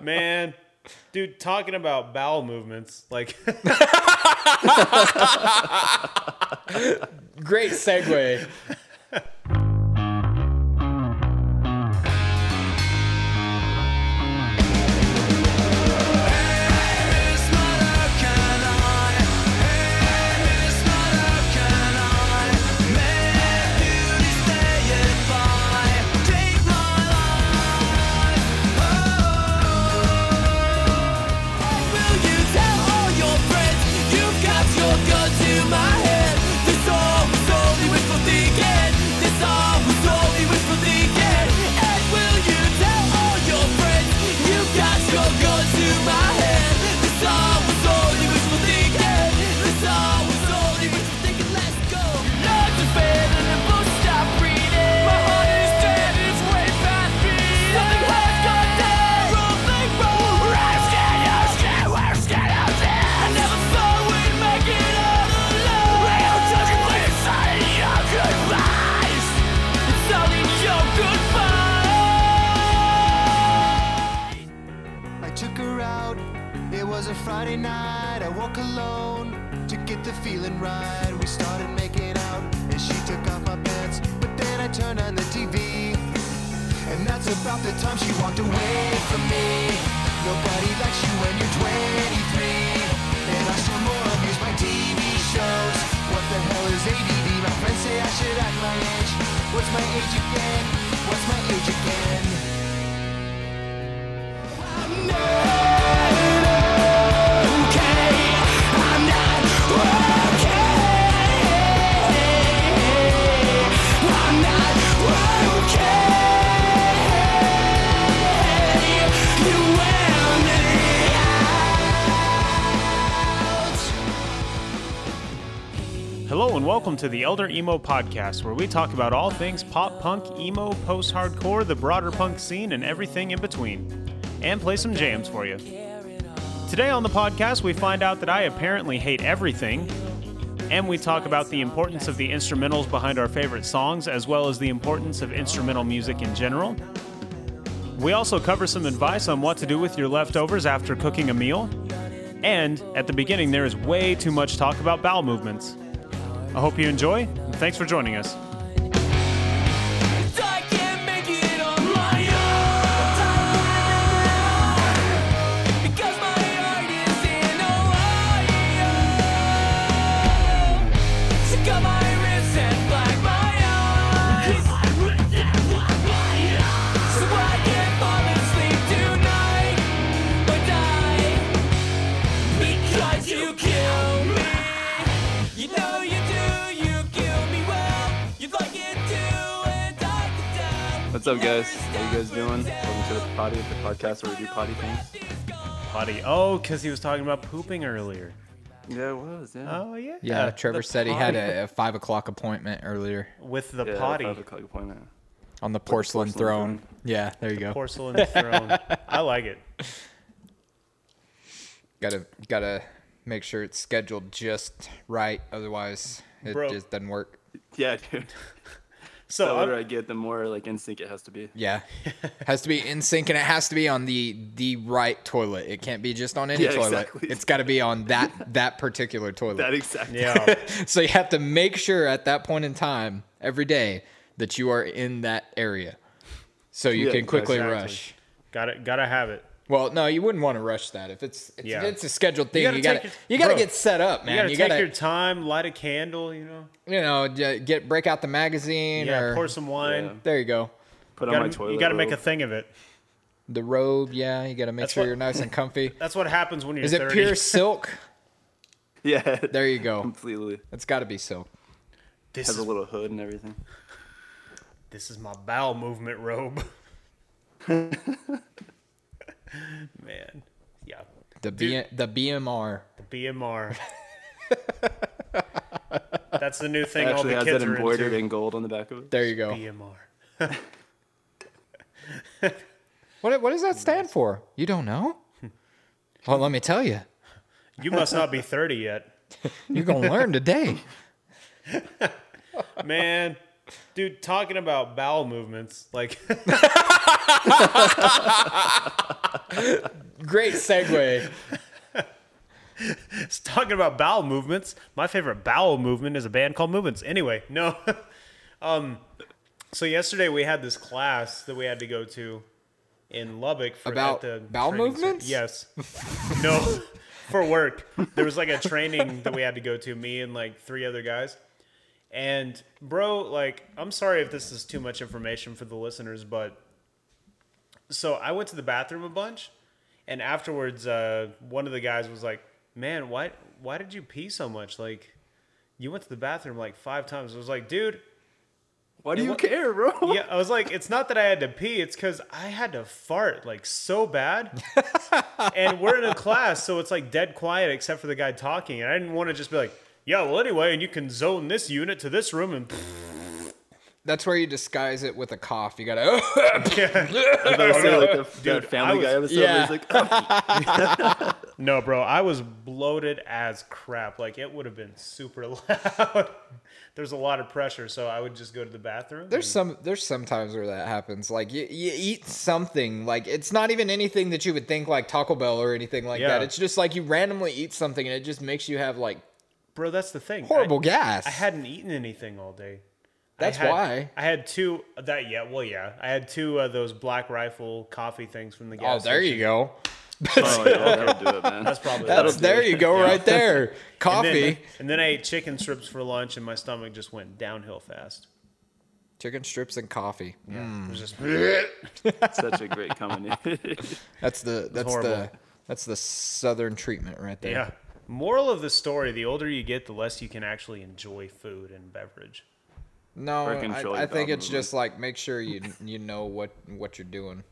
Man, dude, talking about bowel movements, like Great segue. About the time she walked away from me. Nobody likes you when you're 23, and I still more abuse my TV shows. What the hell is ADD? My friends say I should act my age. What's my age again? What's my age again? Hello and welcome to the Elder Emo Podcast, where we talk about all things pop punk, emo, post hardcore, the broader punk scene, and everything in between, and play some jams for you. Today on the podcast, we find out that I apparently hate everything, and we talk about the importance of the instrumentals behind our favorite songs, as well as the importance of instrumental music in general. We also cover some advice on what to do with your leftovers after cooking a meal. And at the beginning, there is way too much talk about bowel movements. I hope you enjoy, and thanks for joining us. What's up, guys? How you guys doing? Welcome to the potty, the podcast where we do potty things. Potty. Oh, because he was talking about pooping earlier. Yeah, it was. Yeah. Oh, yeah. Yeah, Trevor the said he had a, a five o'clock appointment earlier With the yeah, potty. Five o'clock appointment. on the porcelain, porcelain throne. throne. Yeah, there you go. Porcelain throne. I like it. Gotta gotta make sure it's scheduled just right, otherwise it Bro. just doesn't work. Yeah, dude. So, the older I'm- I get, the more like in sync it has to be. Yeah, has to be in sync and it has to be on the the right toilet. It can't be just on any Yeah, toilet. exactly. It's got to be on that that particular toilet. That exactly. yeah. so you have to make sure at that point in time every day that you are in that area, so you Yeah, can quickly exactly. rush. Got it. Gotta have it. Well, no, you wouldn't want to rush that if it's if Yeah. it's a scheduled thing. You gotta you gotta, get set up, man. You gotta You take gotta, your time, light a candle, you know? you know get break out the magazine Yeah, or pour some wine. Yeah. there you go. Put You on my gotta, toilet. you gotta make a thing of it. The robe, yeah, you gotta make That's sure what- you're nice and comfy. That's what happens when you're Is it 30. pure silk? Yeah. There you go. Completely. It's got to be silk. This Has is, a little hood and everything. this is my bowel movement robe. Man. Yeah. The B- the BMR. The BMR. That's the new thing It all actually the has kids that embroidered into. in gold on the back of it. There you go. BMR. What what does that stand for? You don't know? Well, let me tell you. You must not be 30 yet. You're gonna learn today. Man, Dude, talking about bowel movements, like Great segue. it's talking about bowel movements. My favorite bowel movement is a band called Movements. Anyway, no. um, so yesterday we had this class that we had to go to in Lubbock for About the bowel training center. movements? Yes. no, for work. There was like a training that we had to go to. Me and like three other guys. And bro, like, I'm sorry if this is too much information for the listeners, but so I went to the bathroom a bunch, and afterwards, uh, one of the guys was like, "Man, why why did you pee so much? Like, you went to the bathroom like five times." I was like, "Dude, Why do you what- care, bro? yeah." I was like, "It's not that I had to pee; it's because I had to fart like so bad." and we're in a class, so it's like dead quiet except for the guy talking, and I didn't want to just be like, "Yeah, well, anyway," and you can zone this unit to this room, and That's where you disguise it with a cough. You gotta. I thought it was like the, Dude, that Family I Guy episode. Yeah. Where he's like, oh, No, bro, I was bloated as crap. Like it would have been super loud. There's a lot of pressure, so I would just go to the bathroom. There's and- some there's some times where that happens. Like you, you eat something like it's not even anything that you would think like Taco Bell or anything like Yeah. that. It's just like you randomly eat something and it just makes you have like bro. That's the thing. horrible I, gas. I hadn't eaten anything all day. I That's had- why. I had two. That yeah, well yeah. I had two of those Black Rifle coffee things from the gas. Oh, gas. there you station. go. oh yeah, do it, man. That's probably That's what- there you go right there. And Coffee, then, and then I ate chicken strips for lunch, and my stomach just went downhill fast. chicken strips and coffee. Yeah. It mm. was just Such a great combination. That's the that's horrible. the that's the southern treatment right there. yeah. Moral of the story: the older you get, the less you can actually enjoy food and beverage. No, I, I think bowel it's just like make sure you you know what what you're doing.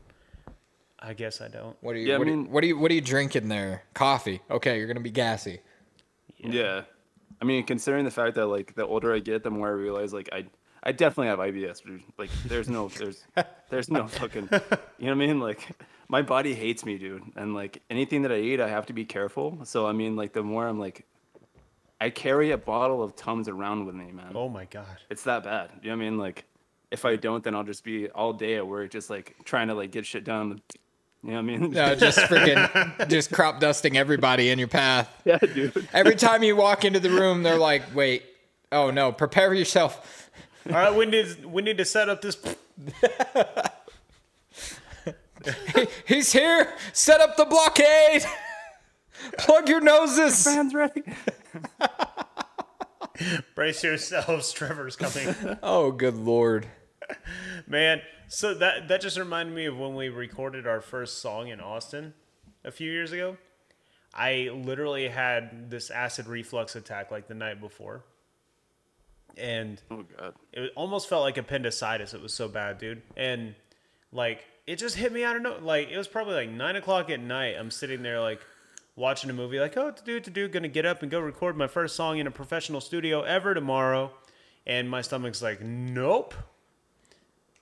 I guess I don't. What are you Yeah, I what, are you mean- what are you what are you drinking there? Coffee. Okay, you're gonna be gassy. yeah. I mean, considering the fact that like the older I get, the more I realize like I I definitely have IBS, dude. Like there's no there's there's no fucking you know what I mean? Like my body hates me, dude. And like anything that I eat, I have to be careful. So I mean, like the more I'm like I carry a bottle of Tums around with me, man. Oh my god. It's that bad. You know what I mean? Like if I don't, then I'll just be all day at work, just like trying to like get shit done. You know what I mean? No, just freaking just crop dusting everybody in your path. yeah, dude. Every time you walk into the room, they're like, "Wait, oh no, prepare yourself." All right, we need we need to set up this. He's here. Set up the blockade. Plug your noses. Hands ready. Brace yourselves, Trevor's coming. Oh, good lord. Man, so that that just reminded me of when we recorded our first song in Austin a few years ago. I literally had this acid reflux attack like the night before. And Oh god. it almost felt like appendicitis. It was so bad, dude. And like it just hit me out of no like it was probably like nine o'clock at night. I'm sitting there like watching a movie, like, oh to do to do, gonna get up and go record my first song in a professional studio ever tomorrow. And my stomach's like, nope.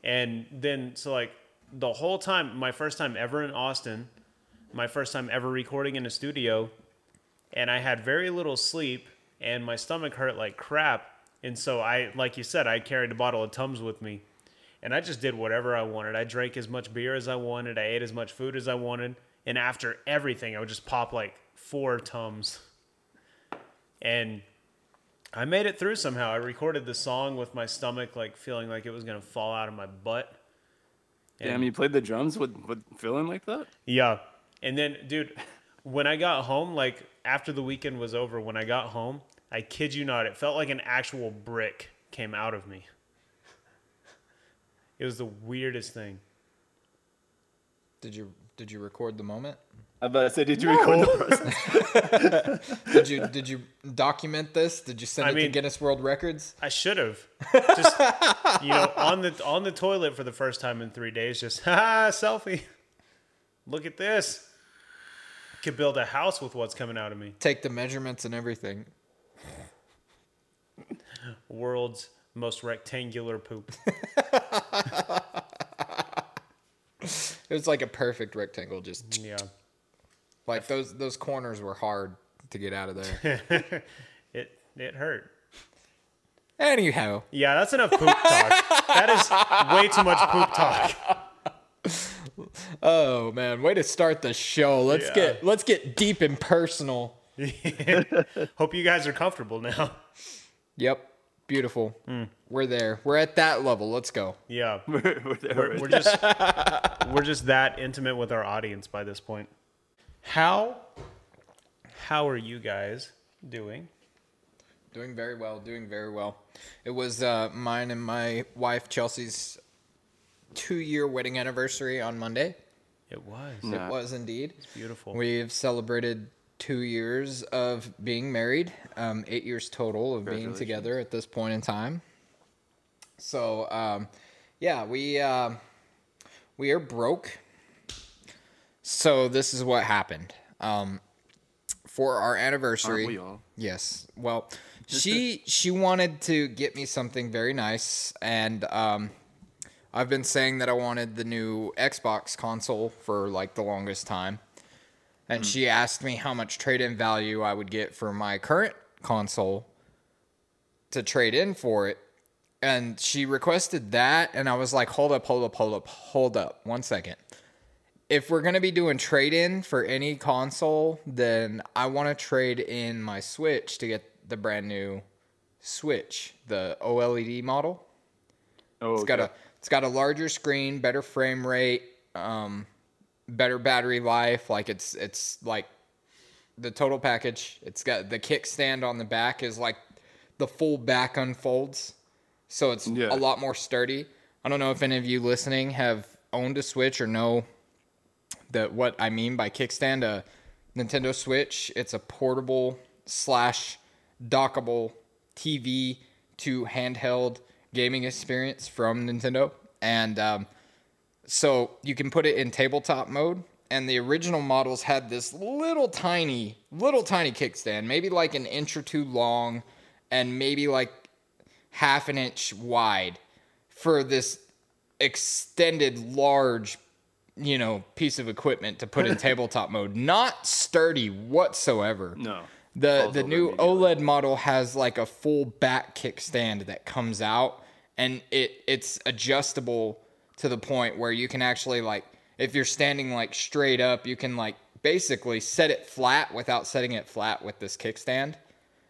And then so like the whole time, my first time ever in Austin, my first time ever recording in a studio, and I had very little sleep, and my stomach hurt like crap. And so I, like you said, I carried a bottle of Tums with me, and I just did whatever I wanted. I drank as much beer as I wanted. I ate as much food as I wanted, and after everything, I would just pop like four Tums. And I made it through somehow. I recorded the song with my stomach like feeling like it was gonna fall out of my butt. Damn, you played the drums with with feeling like that? Yeah. And then, dude, when I got home, like after the weekend was over, when I got home, I kid you not, it felt like an actual brick came out of me. It was the weirdest thing. Did you did you record the moment? I about to say, did you record the process? Did you did you document this? Did you send I it to Guinness World Records? I should have just, you know, on the on the toilet for the first time in three days. Just ha selfie. Look at this. Could build a house with what's coming out of me. Take the measurements and everything. World's most rectangular poop. It was like a perfect rectangle. Just Yeah. like those those corners were hard to get out of there. It it hurt. Anyhow, Yeah, that's enough poop talk. that is way too much poop talk. oh man, way to start the show. Let's Yeah. get let's get deep and personal. Hope you guys are comfortable now. Yep, beautiful. Hmm. We're there. We're at that level. Let's go. Yeah, We're, we're there we're, we're just we're just that intimate with our audience by this point. How how are you guys doing? Doing very well. Doing very well. It was uh, mine and my wife Chelsea's two-year wedding anniversary on Monday. It was Yeah. It was indeed. It's beautiful. We've celebrated two years of being married, um, eight years total of being together at this point in time. So, um, yeah, we uh, we are broke. So this is what happened. Um, for our anniversary, we all? Yes. Well, she she wanted to get me something very nice, and um, I've been saying that I wanted the new Xbox console for like the longest time, and she asked me how much trade-in value I would get for my current console to trade in for it, and she requested that, and I was like, hold up, hold up, hold up, hold up, one second. If we're gonna be doing trade in for any console, then I want to trade in my Switch to get the brand new Switch, the OLED model. Oh, It's got a it's got a larger screen, better frame rate, um, better battery life. Like it's it's like the total package. It's got the kickstand on the back is like the full back unfolds, so it's Yeah. a lot more sturdy. I don't know if any of you listening have owned a Switch or know that what I mean by kickstand. A Nintendo Switch. It's a portable slash dockable TV to handheld gaming experience from Nintendo, and um, so you can put it in tabletop mode. And the original models had this little tiny, little tiny kickstand, maybe like an inch or two long, and maybe like half an inch wide for this extended, large, you know, piece of equipment to put in tabletop mode. Not sturdy whatsoever. No. The the new. OLED model has like a full back kickstand that comes out and it it's adjustable to the point where you can actually like if you're standing like straight up, you can like basically set it flat without setting it flat with this kickstand.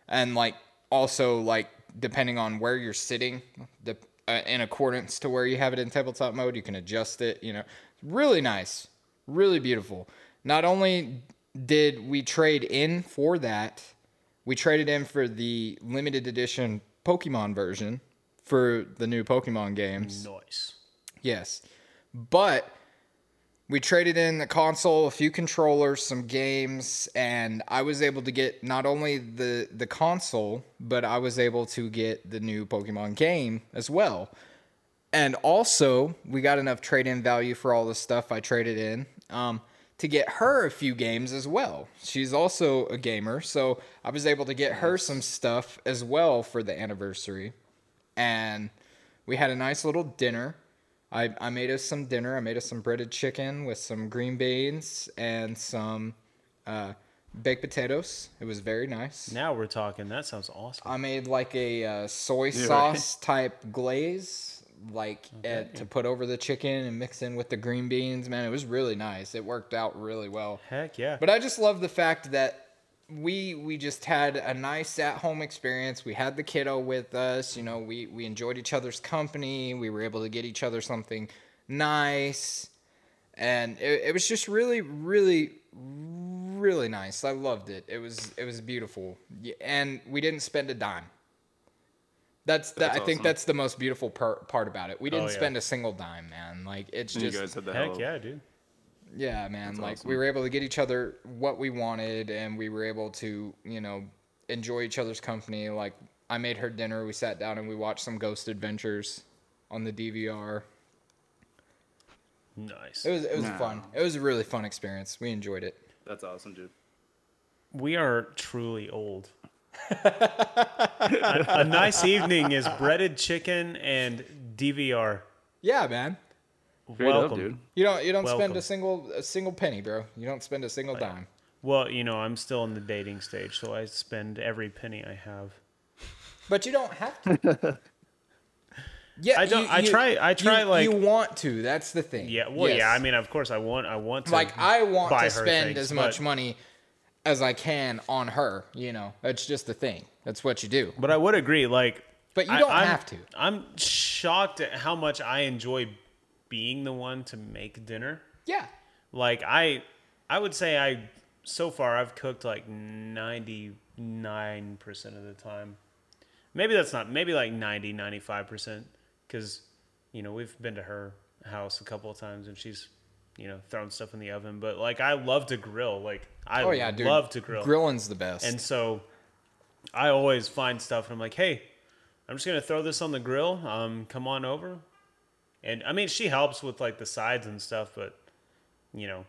And like also like depending on where you're sitting, the uh, in accordance to where you have it in tabletop mode, you can adjust it, you know. Really nice. Really beautiful. Not only did we trade in for that, we traded in for the limited edition Pokemon version for the new Pokemon games. Nice. Yes. But we traded in the console, a few controllers, some games, and I was able to get not only the the console, but I was able to get the new Pokemon game as well. And also, we got enough trade-in value for all the stuff I traded in um, to get her a few games as well. She's also a gamer, so I was able to get her some stuff as well for the anniversary. And we had a nice little dinner. I, I made us some dinner. I made us some breaded chicken with some green beans and some uh, baked potatoes. It was very nice. Now we're talking. That sounds awesome. I made like a uh, soy right. sauce type glaze, like uh, to put over the chicken and mix in with the green beans. Man, it was really nice. It worked out really well. Heck yeah. But I just love the fact that we we just had a nice at home experience. We had the kiddo with us. You know, we we enjoyed each other's company. We were able to get each other something nice, and it, it was just really, really, really nice. I loved it. It was it was beautiful, Y- and we didn't spend a dime. That's, the, That's I think awesome. that's the most beautiful per, part about it. We oh, didn't Oh, yeah. spend a single dime, man. Like it's And you guys had the hell of- yeah, dude. Yeah, man. like awesome. we were able to get each other what we wanted, and we were able to, you know, enjoy each other's company. Like I made her dinner. We sat down and we watched some Ghost Adventures on the DVR. Nice. It was it was No. fun. It was a really fun experience. We enjoyed it. That's awesome, dude. We are truly old. a, a nice evening is breaded chicken and DVR. Yeah, man. Straight up, Welcome. dude. You don't you don't spend a single a single penny, bro. You don't spend a single dime. Well, you know, I'm still in the dating stage, so I spend every penny I have. But you don't have to. Yeah, I don't- I try- I try, you, like- you want to. That's the thing. Yeah, well, yeah. I mean, of course, I want, I want to. like I want to spend things, as much but- money as I can on her. You know, that's just the thing. That's what you do. But I would agree, like, But you don't I'm- have to. I'm shocked at how much I enjoy being the one to make dinner. Yeah. Like I, I would say I, so far I've cooked like ninety nine percent of the time. Maybe that's not. Maybe like 90, 95 percent, because you know we've been to her house a couple of times and she's, you know, thrown stuff in the oven. But like I love to grill. Like I Oh yeah, dude. love to grill. Grilling's the best. And so I always find stuff and I'm like, hey, I'm just gonna throw this on the grill. Um, come on over. And I mean, she helps with like the sides and stuff, but you know,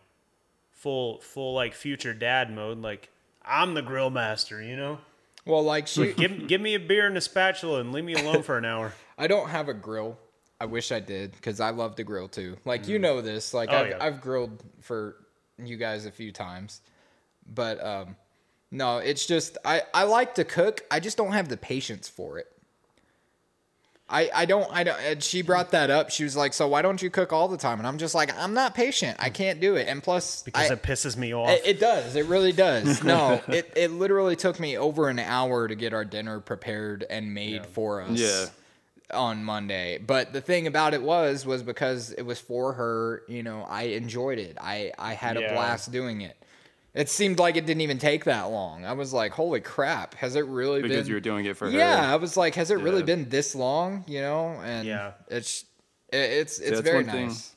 full full like future dad mode. Like I'm the grill master, you know. well, like she, Give give me a beer and a spatula and leave me alone for an hour. I don't have a grill. I wish I did because I love to grill too. Like you know this. Like Oh, I've, yeah. I've grilled for you guys a few times, but um, no, it's just I I like to cook. I just don't have the patience for it. I, I don't I don't and she brought that up. She was like, "So why don't you cook all the time?" And I'm just like, "I'm not patient. I can't do it." And plus Because I, it pisses me off. it, it does. It really does. No, it, it literally took me over an hour to get our dinner prepared and made for us Yeah. on Monday. But the thing about it was was because it was for her, you know, I enjoyed it. I I had Yeah. a blast doing it. It seemed like it didn't even take that long. I was like, "Holy crap, has it really been because been you were doing it for her. Yeah, I was like, "Has it really been this long?" you know? And Yeah. it's it, it's it's that's very one thing. nice.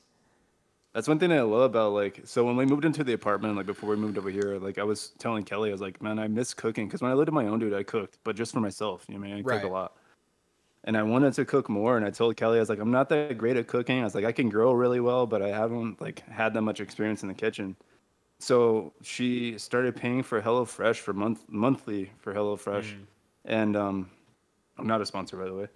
That's one thing I love about like so when we moved into the apartment like before we moved over here like I was telling Kelly I was like man I miss cooking because when I lived on my own dude I cooked but just for myself you know what I mean I Right. cook a lot and I wanted to cook more and I told Kelly I was like I'm not that great at cooking I was like I can grill really well but I haven't like had that much experience in the kitchen so she started paying for HelloFresh for month monthly for HelloFresh Mm. and um I'm not a sponsor by the way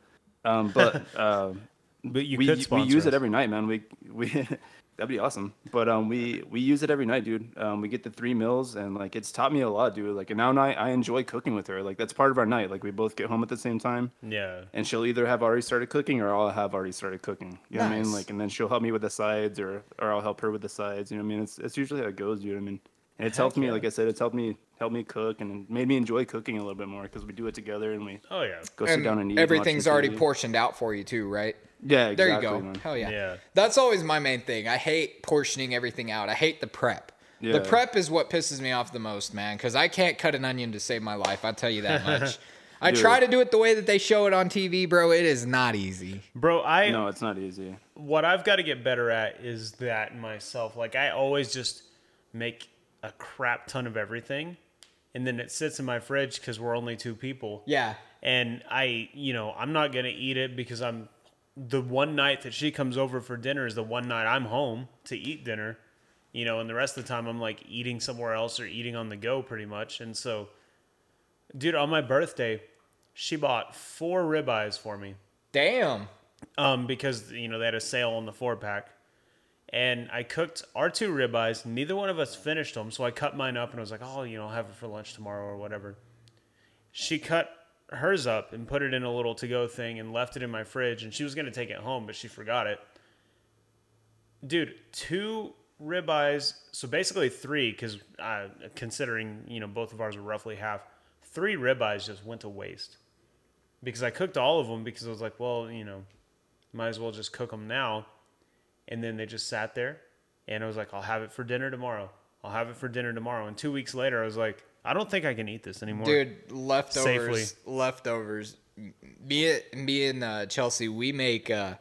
um but um but you we, could we sponsor use it every night, man. We we that'd be awesome. But um, we we use it every night, dude. Um, we get the three meals, and like it's taught me a lot, dude. Like and now I I enjoy cooking with her. Like that's part of our night. Like we both get home at the same time, Yeah. and she'll either have already started cooking or I'll have already started cooking. You know what I mean? Like and then she'll help me with the sides, or or I'll help her with the sides. You know what I mean? It's it's usually how it goes, dude. I mean, and it's helped me. Like I said, it's helped me help me cook and it made me enjoy cooking a little bit more because we do it together and we Oh yeah. go sit down and eat. everything's some already TV. portioned out for you too, right? Yeah, There you go. man. Hell yeah. Yeah. That's always my main thing. I hate portioning everything out. I hate the prep. Yeah. The prep is what pisses me off the most, man, because I can't cut an onion to save my life. I'll tell you that much. I Dude. try to do it the way that they show it on TV, bro. It is not easy. Bro, I No, it's not easy. what I've got to get better at is that myself. Like I always just make a crap ton of everything, and then it sits in my fridge because we're only two people. Yeah. And I, you know, I'm not gonna eat it because I'm the one night that she comes over for dinner is the one night I'm home to eat dinner. You know, and the rest of the time I'm like eating somewhere else or eating on the go pretty much. And so, dude, on my birthday, she bought four ribeyes for me Damn. um, because you know they had a sale on the four pack, and I cooked our two ribeyes. Neither one of us finished them, so I cut mine up and I was like, "Oh, you know, I'll have it for lunch tomorrow or whatever." She cut hers up and put it in a little to-go thing and left it in my fridge, and she was gonna take it home, but she forgot it. Dude, two ribeyes, so basically three, because uh, considering you know both of ours were roughly half, three ribeyes just went to waste because I cooked all of them because I was like, well, you know, might as well just cook them now. And then they just sat there, and I was like, I'll have it for dinner tomorrow. I'll have it for dinner tomorrow. And two weeks later, I was like, I don't think I can eat this anymore. Dude, leftovers. Safely. Leftovers. Me, me and uh, Chelsea, we make uh,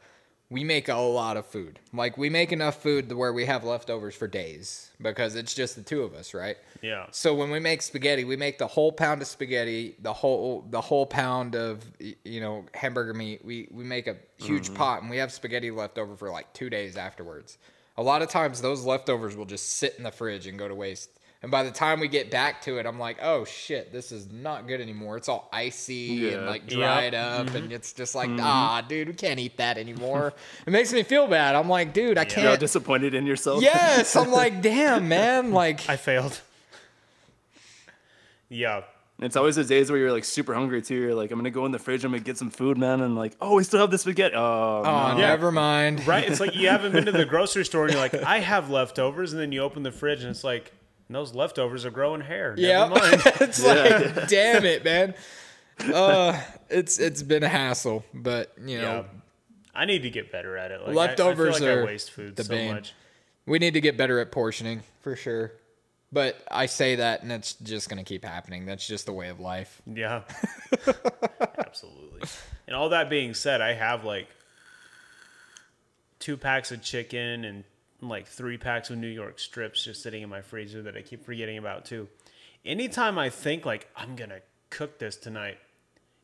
we make a lot of food. Like we make enough food where we have leftovers for days because it's just the two of us, right? Yeah. So when we make spaghetti, we make the whole pound of spaghetti, the whole the whole pound of you know hamburger meat. We we make a huge pot and we have spaghetti left over for like 2 days afterwards. A lot of times those leftovers will just sit in the fridge and go to waste. And by the time we get back to it, I'm like, "Oh shit, this is not good anymore. It's all icy and Yeah. like Yep. dried up and it's just like, "Ah, dude, we can't eat that anymore." it makes me feel bad. I'm like, "Dude, I You're all can't." disappointed in yourself. yes, I'm like, "Damn, man, like I failed. yeah. And it's always the days where you're like super hungry too. You're like, I'm gonna go in the fridge, I'm gonna get some food, man, and like, oh, we still have the spaghetti. Oh, Oh, no. never mind. Right? It's like you haven't been to the grocery store and you're like, I have leftovers, and then you open the fridge and it's like, those leftovers are growing hair. Yeah, Never mind. it's like, damn it, man. Uh, it's it's been a hassle, but you know, Yeah. I need to get better at it. Like, Leftovers I, I feel like are I waste food the so bane. much. we need to get better at portioning for sure. But I say that, and it's just gonna keep happening. That's just the way of life. Yeah. Absolutely. And all that being said, I have like two packs of chicken and like three packs of New York strips just sitting in my freezer that I keep forgetting about too. Anytime I think like I'm to cook this tonight,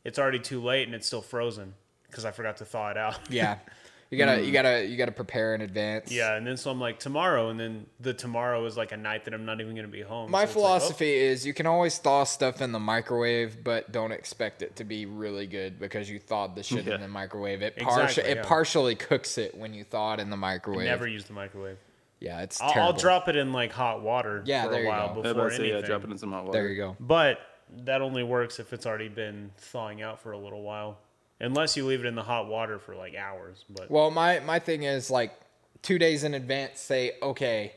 it's already too late and it's still frozen because I forgot to thaw it out. Yeah, you gotta you mm. gotta you gotta prepare in advance. Yeah, and then so I'm like tomorrow, and then the tomorrow is like a night that I'm not even gonna be home. My So it's like, oh, philosophy is you can always thaw stuff in the microwave, but don't expect it to be really good because you thawed the shit Yeah. in the microwave. It Exactly, partially it yeah. partially cooks it when you thaw it in the microwave. never use the microwave. yeah, it's I'll, terrible. I'll drop it in like hot water Yeah, for there a you while go. I was before about to say, anything. yeah, drop it in some hot water. There you go. But that only works if it's already been thawing out for a little while. Unless you leave it in the hot water for like hours. But Well, my my thing is like two days in advance. Say, okay,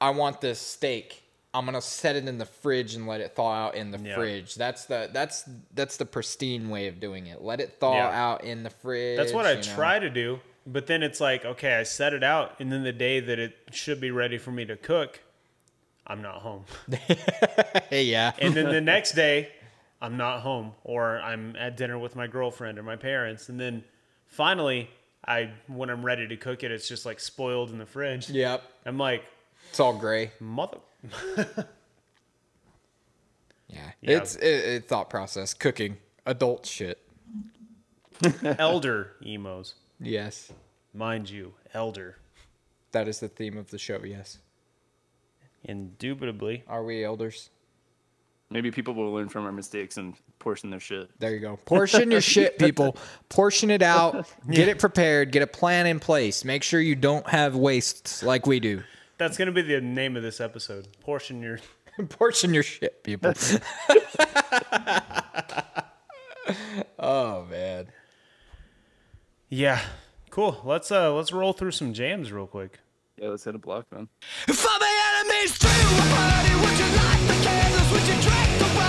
I want this steak. I'm gonna set it in the fridge and let it thaw out in the Yeah. fridge. That's the that's that's the pristine way of doing it. Let it thaw Yeah. out in the fridge. that's what I know. try to do. But then it's like, okay, I set it out, and then the day that it should be ready for me to cook, I'm not home. Yeah. And then the next day, I'm not home, or I'm at dinner with my girlfriend or my parents. And then finally, I when I'm ready to cook it, it's just like spoiled in the fridge. yep. I'm like, It's all gray. mother. Yeah. Yeah. It's it, it thought process cooking adult shit. elder emos, Yes. mind you, elder. That is the theme of the show. Yes. Indubitably. Are we elders? Maybe people will learn from our mistakes and portion their shit. There you go. Portion your shit, people. Portion it out. Get it prepared. Get a plan in place. Make sure you don't have wastes like we do. That's gonna be the name of this episode. Portion your. Portion your shit, people. oh man. Yeah, cool. Let's uh let's roll through some jams real quick. Yeah, let's hit a block, man. Would you light the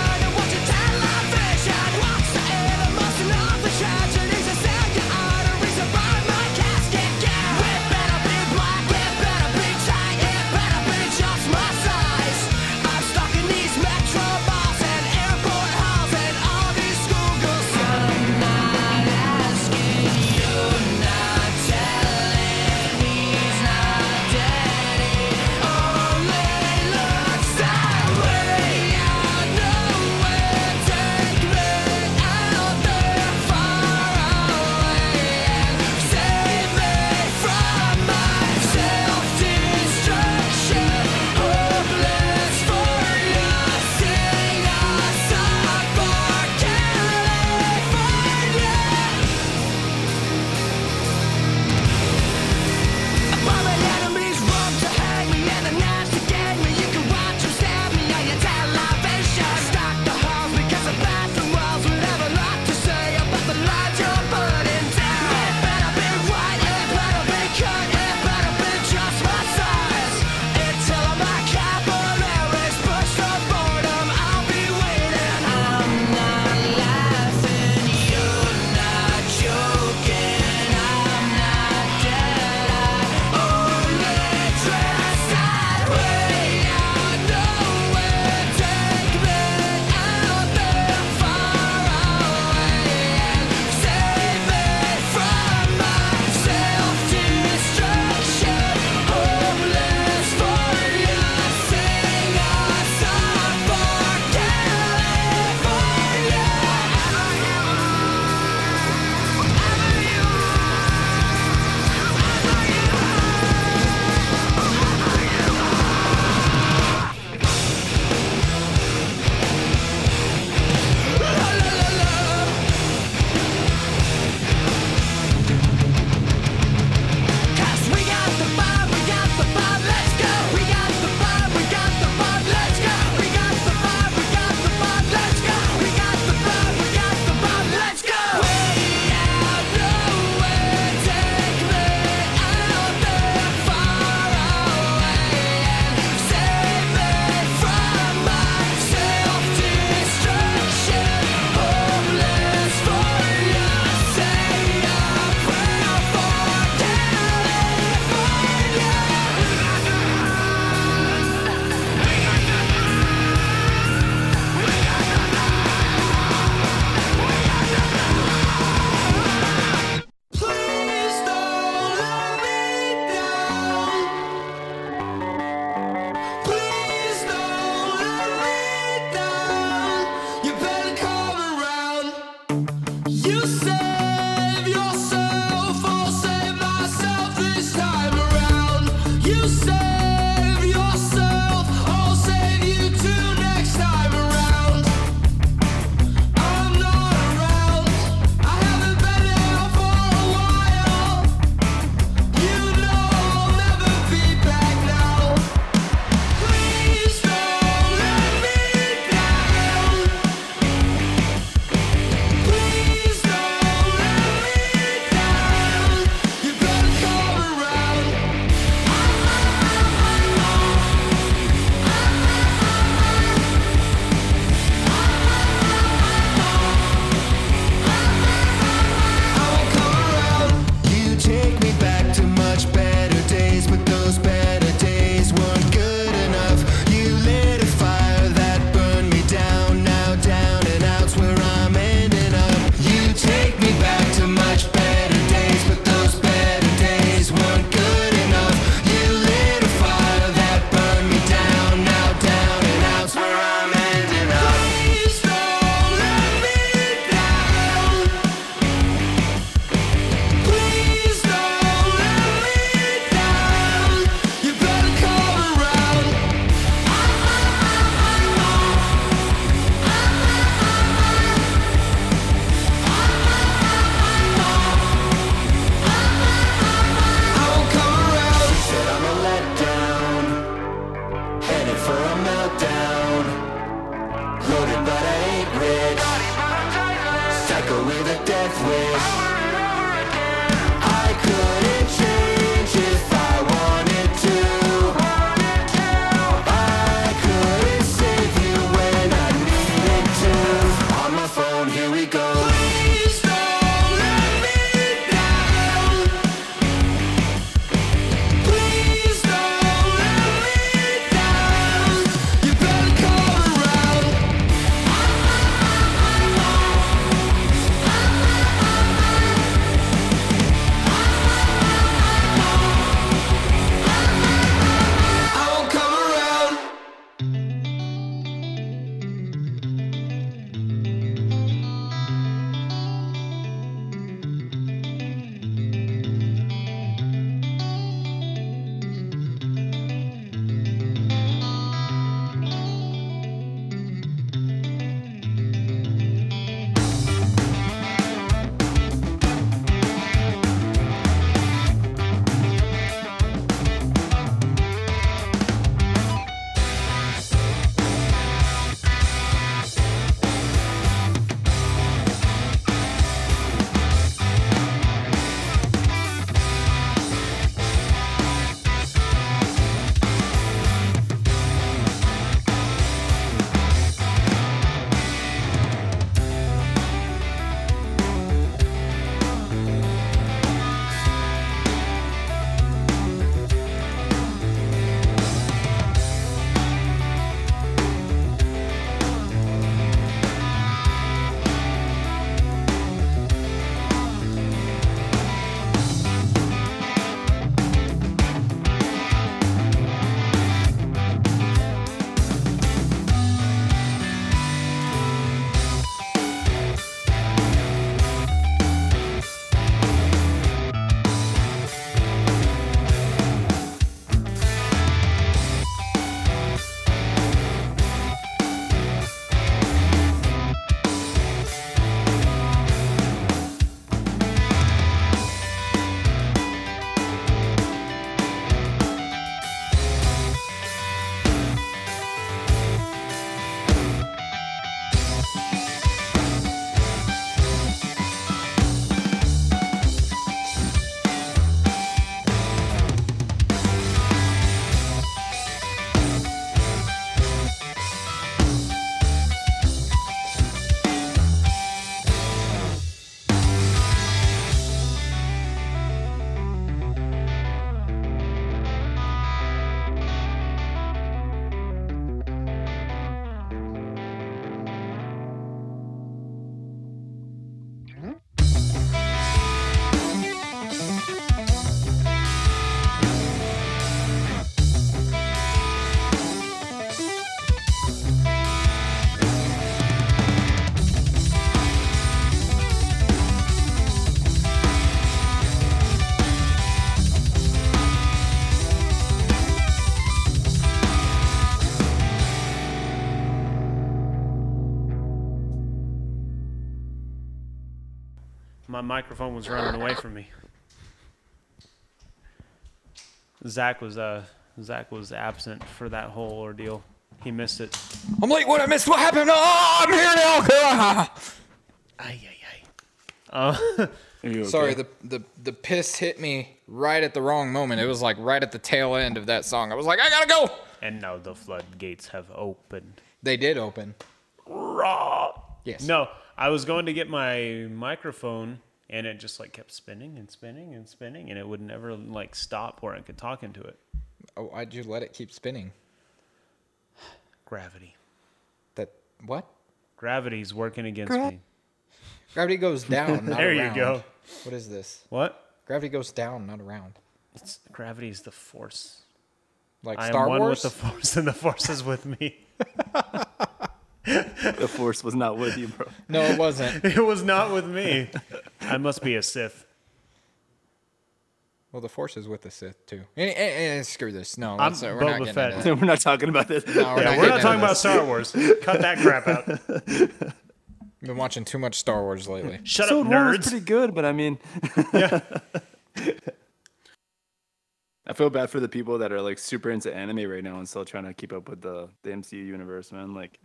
microphone was running away from me. Zach was uh Zach was absent for that whole ordeal. He missed it. I'm late. What I missed? What happened? Oh, I'm here now. Ay ay ay. Uh, Are Sorry, okay? the, the the piss hit me right at the wrong moment. It was like right at the tail end of that song. I was like, I gotta go. and now the floodgates have opened. They did open. Raw. Yes. No, I was going to get my microphone and it just like kept spinning and spinning and spinning and it would never like stop where I could talk into it. Oh, why'd you let it keep spinning? Gravity. That what? Gravity's working against Gra- me. Gravity goes down. Not There you go. What is this? What? Gravity goes down, not around. It's gravity is the force. Like I am one Wars. with the force and the force is with me. the force was not with you, bro. no, it wasn't. It was not with me. I must be a Sith. Well, the Force is with the Sith too. And, eh, eh, screw this. No, I'm uh, we're not Boba getting Fett. into that. We're not talking about this. No, we're Yeah, not we're not talking about. Star Wars. Cut that crap out. Been watching too much Star Wars lately. Shut Episode up, one was nerds. pretty good, but I mean, I feel bad for the people that are like super into anime right now and still trying to keep up with the the MCU universe, man. Like,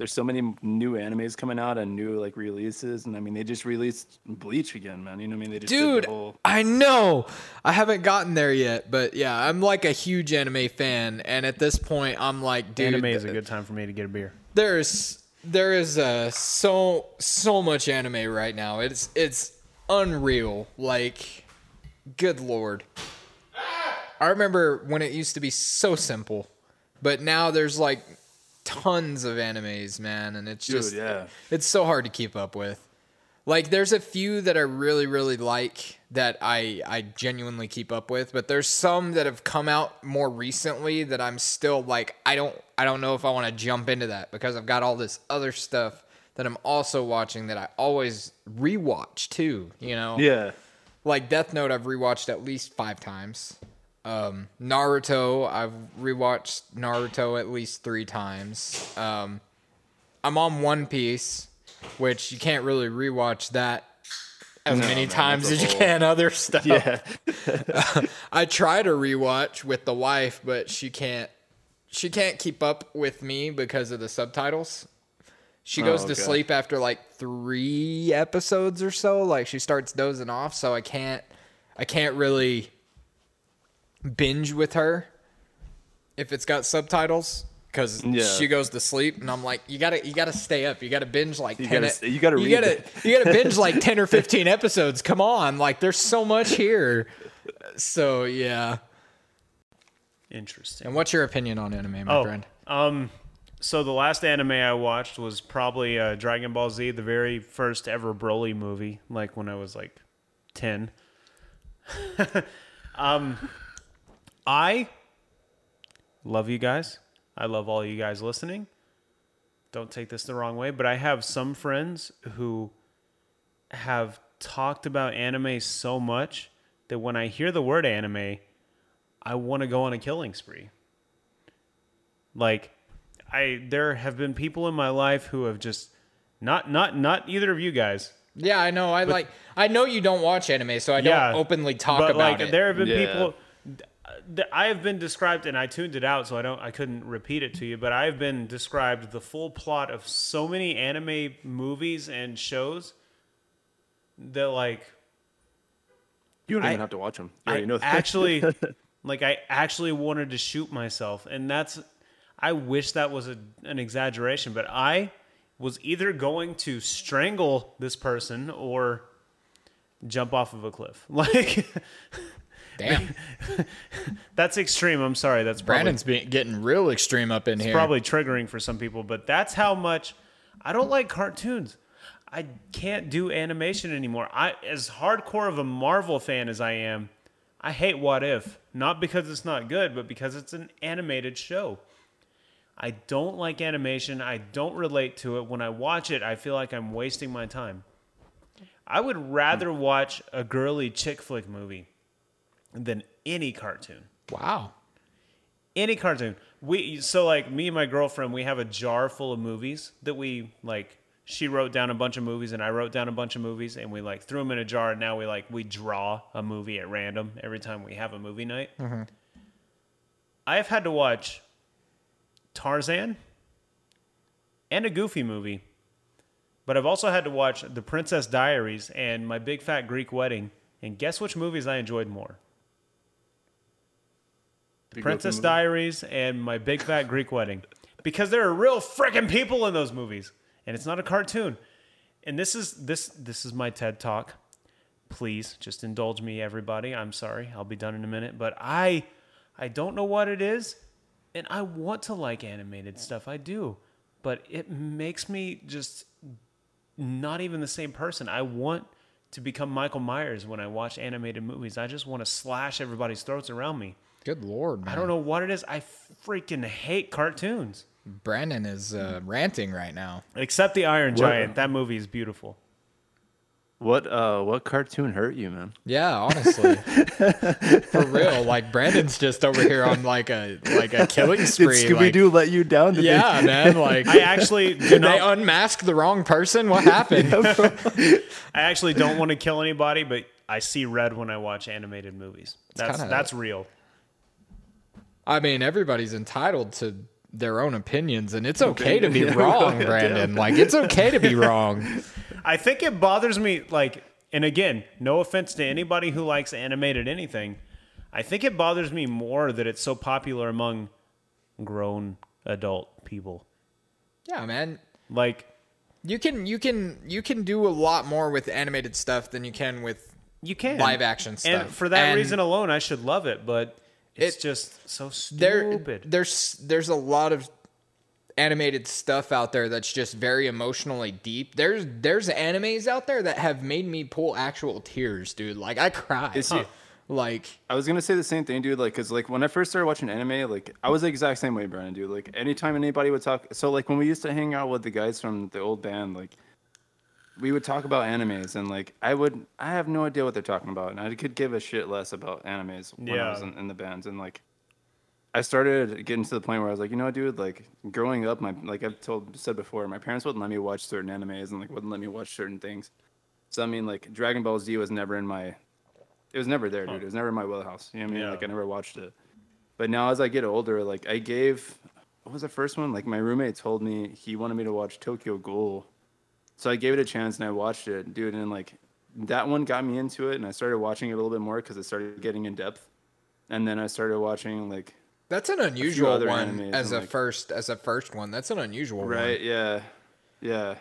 there's so many new animes coming out and new like releases, and I mean they just released Bleach again, man. You know what I mean? They just did Dude, the whole I know. I haven't gotten there yet, but yeah, I'm like a huge anime fan, and at this point, I'm like, dude, Anime is a good time for me to get a beer. there's there is uh, so so much anime right now. It's it's unreal. Like, good lord. I remember when it used to be so simple, but now there's like tons of animes, man, and it's dude, just yeah. it's so hard to keep up with. Like there's a few that I really really like that I I genuinely keep up with, but there's some that have come out more recently that I'm still like I don't I don't know if I want to jump into that because I've got all this other stuff that I'm also watching that I always rewatch too, you know. Yeah. Like Death Note I've rewatched at least 5 times. Um Naruto I've rewatched Naruto at least 3 times. Um I'm on One Piece, which you can't really rewatch that as No, many man, times as you whole- can other stuff. Yeah. I try to rewatch with the wife, but she can't. She can't keep up with me because of the subtitles. She goes to okay. sleep after like three episodes or so. Like she starts dozing off, so I can't. I can't really binge with her if it's got subtitles because Yeah. she goes to sleep and I'm like, you gotta, you gotta stay up. You gotta binge like You 10 gotta- e- you gotta you read gotta, you gotta binge like ten or fifteen episodes. Come on, like there's so much here. So yeah. Interesting. And what's your opinion on anime, my Oh, friend? um, so the last anime I watched was probably uh, Dragon Ball Z, the very first ever Broly movie, like when I was like ten. um, I love you guys. I love all you guys listening. Don't take this the wrong way, but I have some friends who have talked about anime so much that when I hear the word anime, I want to go on a killing spree. Like I there have been people in my life who have just not not not either of you guys. Yeah, I know. I like. I know you don't watch anime, so I don't Yeah, openly talk but about like it. there have been Yeah. people th- I have been described and I tuned it out so I don't I couldn't repeat it to you, but I've been described the full plot of so many anime movies and shows that like You don't I- even have to watch them. You I know that. actually like I actually wanted to shoot myself and that's I wish that was a, an exaggeration but I was either going to strangle this person or jump off of a cliff like Damn, that's extreme I'm sorry that's probably, Brandon's being, getting real extreme up in here. probably triggering for some people but that's how much I don't like cartoons I can't do animation anymore I as hardcore of a Marvel fan as I am I hate What If, not because it's not good, but because it's an animated show. I don't like animation. I don't relate to it. When I watch it, I feel like I'm wasting my time. I would rather watch a girly chick flick movie than any cartoon. wow. Any cartoon. We so like me and my girlfriend, we have a jar full of movies that we like she wrote down a bunch of movies and I wrote down a bunch of movies and we like threw them in a jar and now we like we draw a movie at random every time we have a movie night. Mm-hmm. I've had to watch Tarzan and a Goofy movie, but I've also had to watch The Princess Diaries and My Big Fat Greek Wedding. And guess which movies I enjoyed more? Princess Diaries and My Big Fat Greek Wedding. Because there are real freaking people in those movies. And it's not a cartoon. And this is this this is my TED talk. Please just indulge me, everybody. I'm sorry. I'll be done in a minute. But I I don't know what it is. And I want to like animated stuff. I do. But it makes me just not even the same person. I want to become Michael Myers when I watch animated movies. I just want to slash everybody's throats around me. Good lord, man. I don't know what it is. I freaking hate cartoons. Brandon is uh, ranting right now. Except the Iron What- Giant. That movie is beautiful. What uh what cartoon hurt you, man? Yeah, honestly, for real. Like Brandon's just over here on like a like a killing Did spree. Scooby like- Doo let you down? Did they- yeah, man. Like, I actually do did they unmask the wrong person? What happened? I actually don't want to kill anybody, but I see red when I watch animated movies. That's kinda- that's real. I mean, everybody's entitled to their own opinions, and it's okay to be wrong, Brandon. Like, it's okay to be wrong. I think it bothers me, like, and again, no offense to anybody who likes animated anything. I think it bothers me more that it's so popular among grown adult people. Yeah, man. Like, You can you can you can do a lot more with animated stuff than you can with you can Live action stuff. and for that And- reason alone, I should love it. But it's It- just so there stupid. there's there's a lot of animated stuff out there that's just very emotionally deep. There's there's animes out there that have made me pull actual tears, dude. Like I cried. Is he- Like I was gonna say the same thing, dude. Like, cause like when I first started watching anime, like I was the exact same way, Brandon, dude. Like anytime anybody would talk, so like when we used to hang out with the guys from the old band, like we would talk about animes, and like I would, I have no idea what they're talking about, and I could give a shit less about animes when I was in, in the bands, and like I started getting to the point where I was like, you know, what, dude, like growing up, my like I've told said before, my parents wouldn't let me watch certain animes and like wouldn't let me watch certain things. So I mean, like Dragon Ball Z was never in my it was never there, dude. It was never in my wheelhouse. You know what I mean? Yeah. Like I never watched it. But now as I get older, like I gave what was the first one? Like my roommate told me he wanted me to watch Tokyo Ghoul. So I gave it a chance and I watched it, dude, and like that one got me into it and I started watching it a little bit more because it started getting in depth. And then I started watching like that's an unusual one as a like- first as a first one. That's an unusual Right, one. Right? Yeah. Yeah.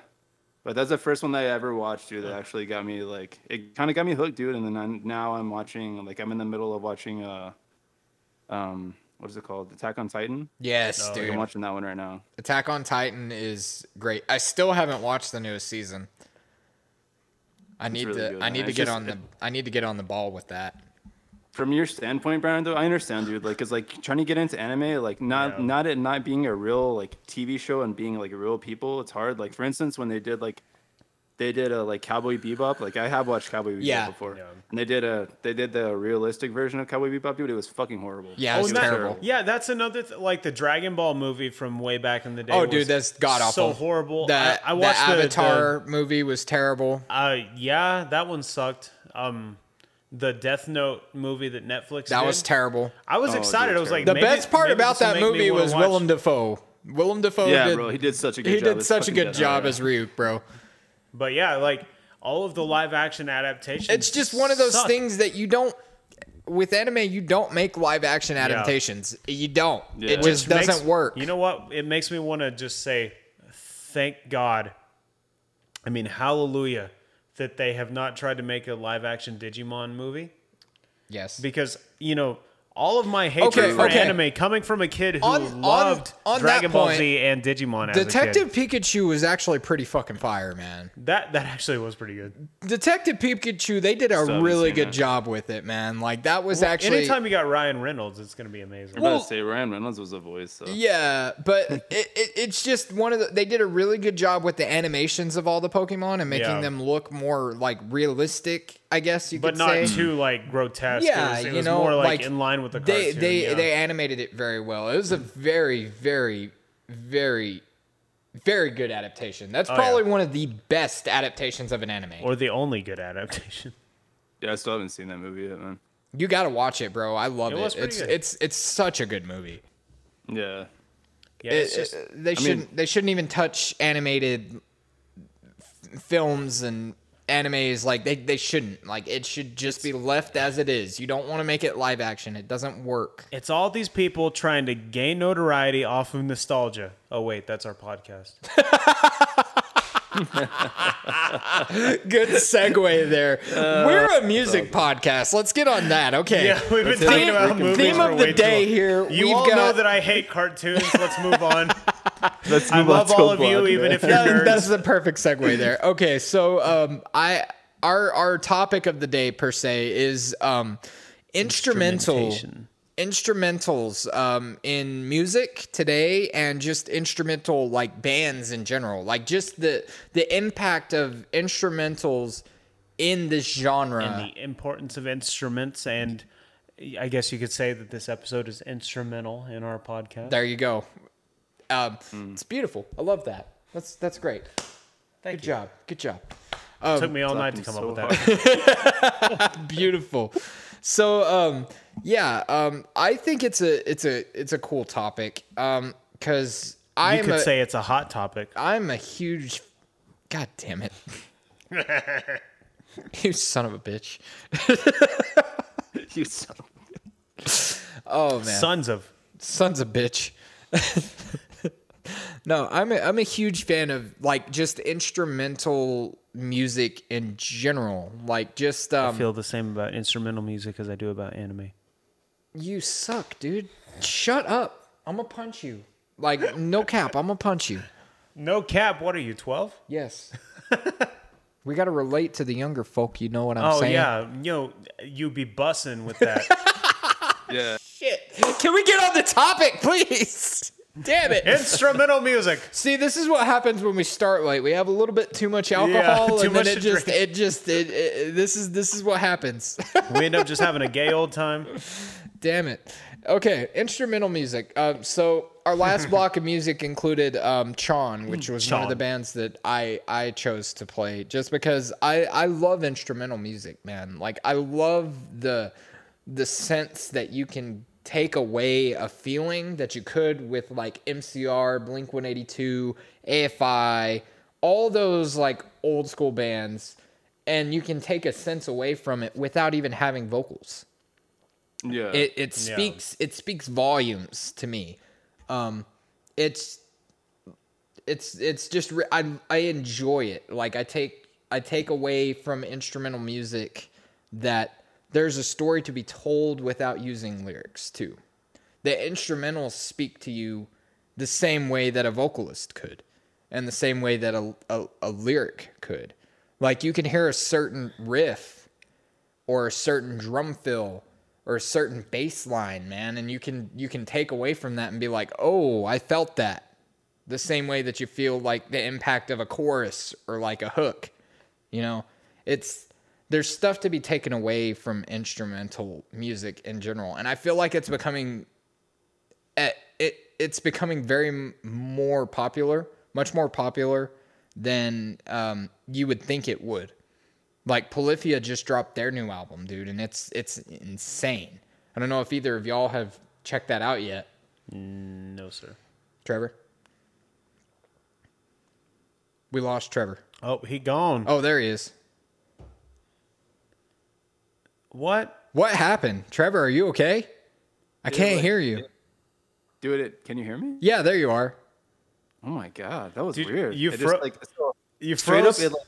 But that's the first one that I ever watched, dude. That actually got me like it kind of got me hooked, dude. And then I'm, now I'm watching like I'm in the middle of watching uh um what is it called? Attack on Titan. Yes, Like, dude. I'm watching that one right now. Attack on Titan is great. I still haven't watched the newest season. I need really to good, I man. need to It's get just- on the I need to get on the ball with that. From your standpoint, Brian, though, I understand, dude. Like, cause like trying to get into anime, like not not it not being a real like TV show and being like real people, it's hard. Like for instance, when they did like they did a like Cowboy Bebop. Like I have watched Cowboy Bebop Yeah. before, Yeah. and they did a they did the realistic version of Cowboy Bebop, dude. It was fucking horrible. Yeah, Oh, it's and that- terrible. Yeah, that's another th- like the Dragon Ball movie from way back in the day. Oh, was dude, that's god awful. So horrible. The, I, I the watched the, Avatar movie was terrible. The, uh, yeah, that one sucked. Um, the Death Note movie that Netflix. That did, was terrible. I was Oh, excited. dude, I was like, The maybe- best part about that movie was watch- Willem Dafoe. Willem Dafoe Yeah, did, bro, he did such a good he job did such a good Death job as Ryuk, bro. But yeah, like all of the live action adaptations. It's just one of those suck. things that you don't with anime you don't make live action adaptations. You don't. Yeah. It just Which makes- doesn't work. You know what? It makes me want to just say, thank God. I mean, hallelujah that they have not tried to make a live action Digimon movie yes. because you know all of my hatred Okay, for okay. anime coming from a kid who On- on- loved on that Dragon Ball point, Z and Digimon as a Detective kid. Pikachu was actually pretty fucking fire, man. That that actually was pretty good. Detective Pikachu, they did a haven't really good it. job with it, man. Like that was actually Anytime you got Ryan Reynolds, it's gonna be amazing. I'm about to say Ryan Reynolds was a voice. So. Yeah, but it, it, it's just one of the. They did a really good job with the animations of all the Pokemon and making Yeah. them look more like realistic. I guess you but could say. But not too like grotesque. yeah, it was, it you was know, more like, like in line with the they cartoon. they yeah. they animated it very well. It was a very very very very good adaptation. That's Oh, probably yeah. one of the best adaptations of an anime. or the only good adaptation. Yeah, I still haven't seen that movie yet, man. you got to watch it, bro. I love It it. was pretty It's good. it's it's such a good movie. Yeah. Yeah, It- just it- they shouldn't they shouldn't even touch animated films and animes like they, they shouldn't like it should just be left as it is you don't want to make it live action it doesn't work It's all these people trying to gain notoriety off of nostalgia. Oh wait, that's our podcast. good segue there we're a music podcast let's get on that okay Yeah, we've been Let's talking hit it. about Theme- movies theme of the day here You all got know that I hate cartoons. Let's move on. Let's move on love all a of you, even if you're Yeah, nerds. that's the perfect segue there. Okay, so um, I our our topic of the day per se is um, instrumental Instrumentation. Instrumentals um, in music today, and just instrumental like bands in general. Like just the the impact of instrumentals in this genre. and the importance of instruments and I guess you could say that this episode is instrumental in our podcast. there you go. Um, Hmm. It's beautiful. I love that. That's that's great. Thank Good you. job. Good job. It took me all night to come Talking up with that. Beautiful. so um yeah um i think it's a it's a it's a cool topic um because i You could a, say it's a hot topic. i'm a huge god damn it you son of a bitch You son of- oh man Sons of. sons of bitch no i'm a, i'm a huge fan of like just instrumental music in general like just I um feel the same about instrumental music as I do about anime. You suck, dude. Shut up. I'm gonna punch you. Like, no cap, I'm gonna punch you. No cap. What are you, 12? Yes. we gotta relate to the younger folk, you know what I'm saying. Oh, saying? yeah. You know, you be bussing with that. yeah. Shit. Can we get on the topic, please? Damn it. instrumental music. See, this is what happens when we start late. We have a little bit too much alcohol, yeah, too and much then it to just, drink. it just, it, it, this is this is what happens. We end up just having a gay old time. Damn it. Okay, instrumental music. Um, so our last block of music included um, Chon, which was one of the bands that I I chose to play just because I I love instrumental music, man. Like I love the the sense that you can take away a feeling that you could with like MCR, Blink 182, AFI, all those like old school bands and you can take a sense away from it without even having vocals Yeah. it it speaks it speaks volumes to me. Um it's it's it's just re- I I enjoy it. Like I take I take away from instrumental music that there's a story to be told without using lyrics too. The instrumentals speak to you the same way that a vocalist could and the same way that a, a, a lyric could. Like you can hear a certain riff or a certain drum fill or a certain baseline, man, and you can you can take away from that and be like, "Oh, I felt that." The same way that you feel like the impact of a chorus or like a hook. You know, it's there's stuff to be taken away from instrumental music in general, and I feel like it's becoming eh, it it's becoming very more popular, much more popular than um, you would think it would. Like Polyphia just dropped their new album, dude, and it's it's insane. I don't know if either of y'all have checked that out yet. No, sir. Trevor, we lost Trevor. Oh, he gone. Oh, there he is. What? What happened, Trevor? Are you okay? I can't like- hear you. Do it. Can you hear me? Yeah, there you are. Oh my god, that was Dude, weird. you It fro- just, like so You straight froze? up. It, like,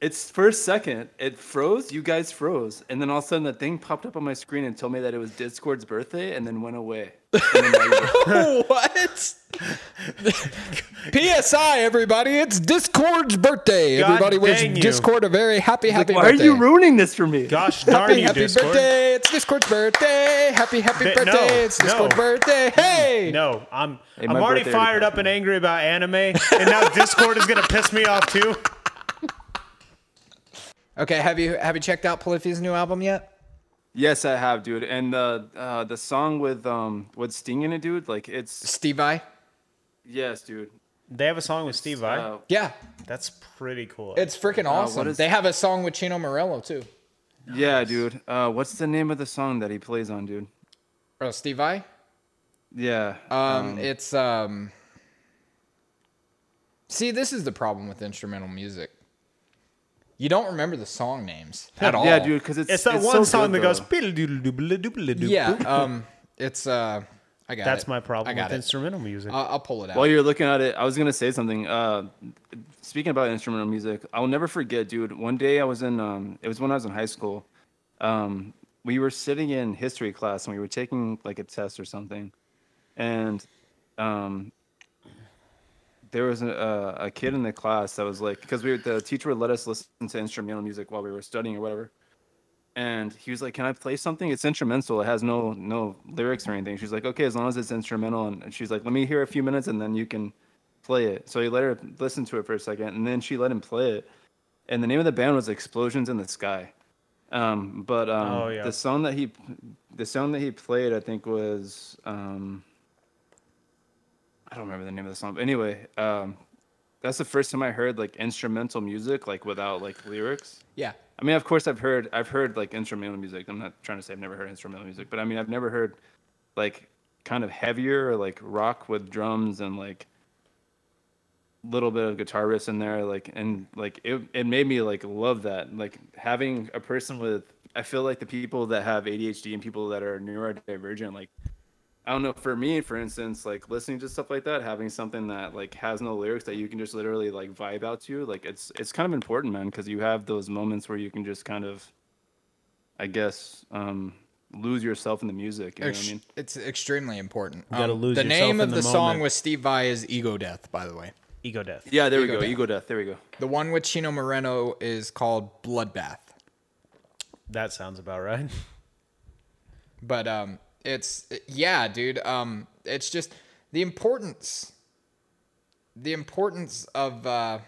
it's first second. It froze. You guys froze, and then all of a sudden the thing popped up on my screen and told me that it was Discord's birthday, and then went away. And then what? PSI, everybody! It's Discord's birthday. God everybody wish you. Discord a very happy, happy Why are you ruining this for me? Gosh darn Happy, you, happy Discord. birthday! It's Discord's birthday. Happy, happy Th- birthday! no, it's Discord's no. birthday. Mm, hey! No, I'm Hey, I'm already fired already up and angry about anime, and now Discord is gonna piss me off too. Okay, have you have you checked out Polyphia's new album yet? Yes, I have, dude. And the uh, the song with um with Sting in it, dude. Like it's Steve Vai. yes, dude. They have a song with Steve Vai. Uh, Yeah, That's pretty cool. it's freaking awesome. is- They have a song with Chino Moreno too. yeah, dude. Uh, what's the name of the song that he plays on, dude? Oh, Steve Vai. Yeah. Um, it's um. See, this is the problem with instrumental music. You don't remember the song names at all. Yeah, dude. Because it's it's that it's one so song good, that goes. Yeah, um, it's uh, I got That's it. my I problem got with it. instrumental music. I'll, I'll pull it out. While you're looking at it, I was gonna say something. Uh, speaking about instrumental music, I'll never forget, dude. One day I was in, um, it was when I was in high school. Um, we were sitting in history class and we were taking like a test or something, and um, there was a, a, kid in the class that was like, because we the teacher would let us listen to instrumental music while we were studying or whatever. And he was like, "Can I play something? It's instrumental. It has no no lyrics or anything." She's like, "Okay, as long as it's instrumental." And she's like, "Let me hear a few minutes, and then you can play it." So he let her listen to it for a second, and then she let him play it. And the name of the band was Explosions in the Sky. Um, but um, Oh, yeah. the song that he the song that he played, I think, was um, I don't remember the name of the song. But anyway, um, that's the first time I heard like instrumental music, like without like lyrics. yeah, I mean, of course, I've heard I've heard like instrumental music. I'm not trying to say I've never heard instrumental music, but I mean, I've never heard like kind of heavier or like rock with drums and like a little bit of guitar riffs in there like and like it, it made me like love that like having a person with i feel like the people that have adhd and people that are neurodivergent like i don't know for me for instance like listening to stuff like that having something that like has no lyrics that you can just literally like vibe out to like it's it's kind of important man because you have those moments where you can just kind of i guess um lose yourself in the music you know what i mean It's extremely important. Um, gotta lose the yourself name in of the the, song moment. with Steve Vai is Ego Death, by the way. Ego death. yeah there we go Death. ego death there we go The one with Chino Moreno is called Bloodbath. That sounds about right. But um it's yeah, dude. Um it's just the importance the importance of uh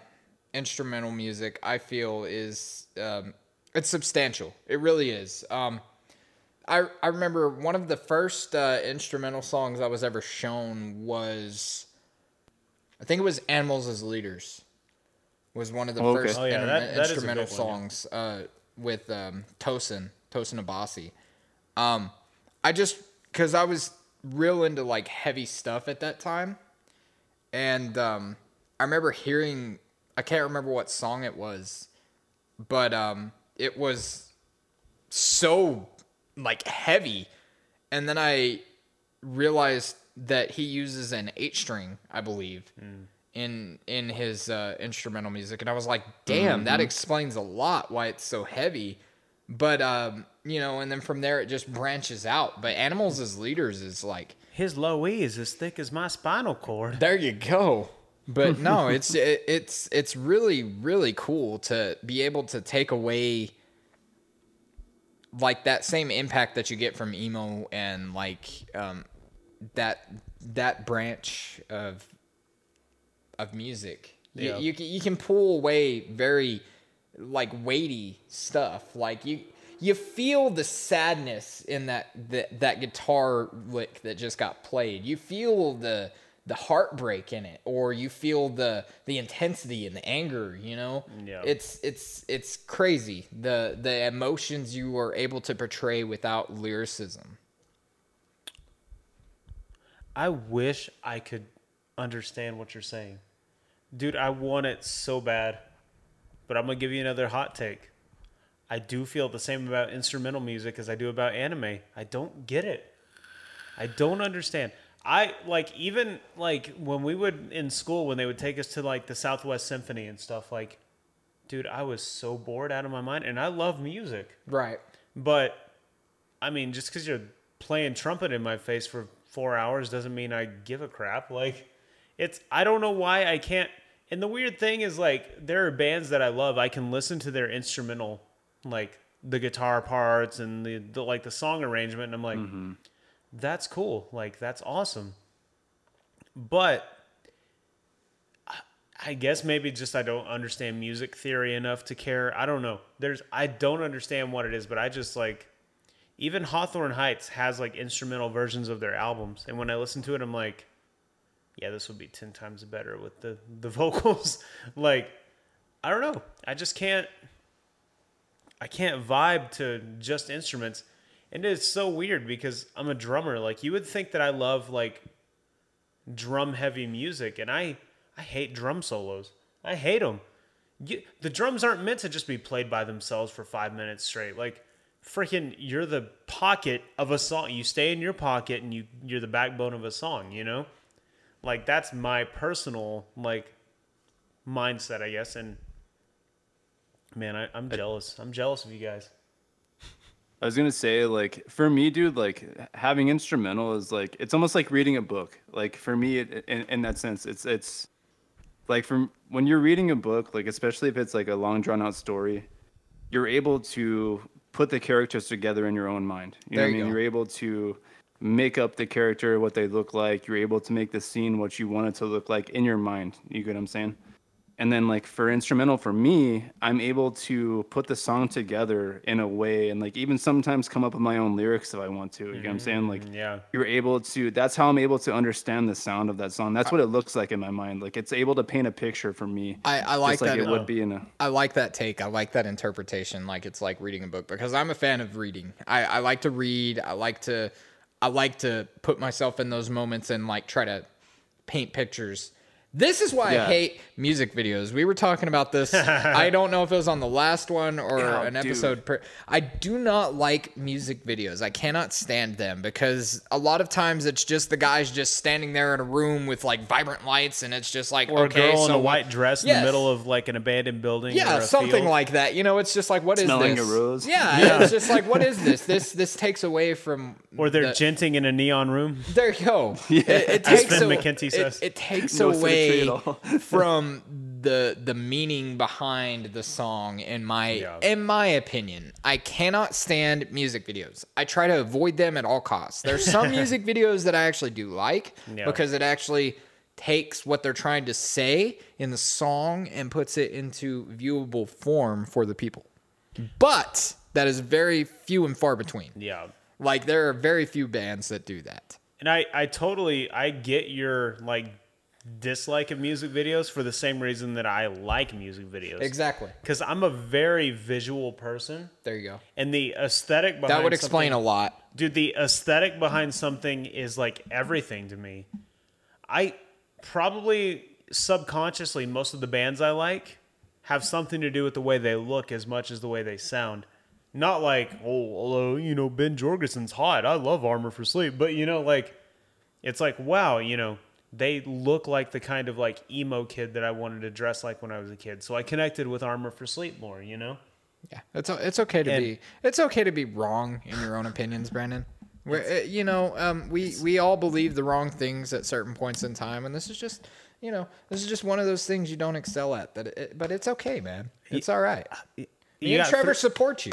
instrumental music I feel is um it's substantial. It really is. Um I I remember one of the first uh, instrumental songs I was ever shown was I think it was Animals as Leaders was one of the Oh, okay. first Oh, yeah, inter- that- that is a instrumental good one, yeah. songs uh, with um, Tosin Tosin Abasi. Um, I just because I was real into like heavy stuff at that time, and um, I remember hearing I can't remember what song it was, but um, it was so like heavy, and then I realized that he uses an eight string, I believe, in in his uh, instrumental music, and I was like, damn, that explains a lot why it's so heavy. But um, you know, and then from there it just branches out. But animals as leaders is like, His low E is as thick as my spinal cord. there you go. But no, it's it, it's it's really really cool to be able to take away like that same impact that you get from emo and like um, that that branch of of music. Yeah. you can- you can pull away very like weighty stuff. Like you you feel the sadness in that that, that guitar lick that just got played. You feel the the heartbreak in it or you feel the the intensity and the anger, you know? Yeah. It's it's it's crazy the the emotions you are able to portray without lyricism. I wish I could understand what you're saying. Dude, I want it so bad. But I'm going to give you another hot take. I do feel the same about instrumental music as I do about anime. I don't get it. I don't understand. I like even like when we would in school when they would take us to like the Southwest Symphony and stuff like dude, I was so bored out of my mind and I love music. Right. But I mean, just because you're playing trumpet in my face for four hours doesn't mean I give a crap. Like, it's I don't know why I can't. And the weird thing is, like, there are bands that I love. I can listen to their instrumental, like the guitar parts and the, the like the song arrangement, and I'm like, mm-hmm. that's cool. Like, that's awesome. But I- I guess maybe just I don't understand music theory enough to care. I don't know. There's I don't understand what it is, but I just like even Hawthorne Heights has like instrumental versions of their albums, and when I listen to it, I'm like, yeah, this would be ten times better with the the vocals. like, I don't know. I just can't. I can't vibe to just instruments, and it's so weird because I'm a drummer. Like, you would think that I love like drum heavy music, and I I hate drum solos. I hate them. You, the drums aren't meant to just be played by themselves for five minutes straight. Like, freaking, you're the pocket of a song. You stay in your pocket, and you you're the backbone of a song. You know, like that's my personal like mindset, I guess. And man, I, I'm jealous. I'm jealous of you guys. I was gonna say, like, for me, dude, like having instrumental is like it's almost like reading a book. Like for me, it, in, in that sense, it's it's like from when you're reading a book, like especially if it's like a long drawn out story, you're able to put the characters together in your own mind. You know There what I you mean? go. You're able to make up the character, what they look like. You're able to make the scene what you want it to look like in your mind. You get what I'm saying? and then like for instrumental for me i'm able to put the song together in a way and like even sometimes come up with my own lyrics if i want to you know what i'm saying mm-hmm. like yeah. you're able to that's how i'm able to understand the sound of that song that's what it looks like in my mind like it's able to paint a picture for me I, I like just like that. it would uh, be in a I like that take. I like that interpretation. Like it's like reading a book because I'm a fan of reading. I, I like to read. I like to I like to put myself in those moments and like try to paint pictures. This is why I hate music videos. We were talking about this. I don't know if it was on the last one or Yeah, an episode. Per- I do not like music videos. I cannot stand them because a lot of times it's just the guys just standing there in a room with like vibrant lights, and it's just like Or okay, a girl in so a white dress in the middle of like an abandoned building. yeah, or a something field. like that. You know, it's just like, what is Smelling this? a rose. Yeah, it's just like, what is this? This this takes away from. Or they're the- genting in a neon room. There you go. It, it As takes Finn a- McKenty it- says. It, takes No symmetry away from the the meaning behind the song. In my Yeah. in my opinion, I cannot stand music videos. I try to avoid them at all costs. There's some music videos that I actually do like Yeah. because it actually takes what they're trying to say in the song and puts it into viewable form for the people. But that is very few and far between. Yeah. Like there are very few bands that do that. And I, I totally I get your like dislike of music videos for the same reason that I like music videos. Exactly. Because I'm a very visual person, There you go. and the aesthetic behind That would explain a lot. Dude, the aesthetic behind something is like everything to me. I probably subconsciously most of the bands I like have something to do with the way they look as much as the way they sound. Not like, oh, you know, Ben Jorgensen's hot. I love Armor for Sleep. But, you know, like, it's like, wow, you know, they look like the kind of like emo kid that I wanted to dress like when I was a kid. So I connected with Armor for Sleep more, you know? Yeah, it's it's okay to And- be it's okay to be wrong in your own opinions, Brandon. We're, uh, you know, um, we we all believe the wrong things at certain points in time, and this is just, you know, this is just one of those things you don't excel at. That, it, but it's okay, man. It's all right. Me You and Trevor thr- support you.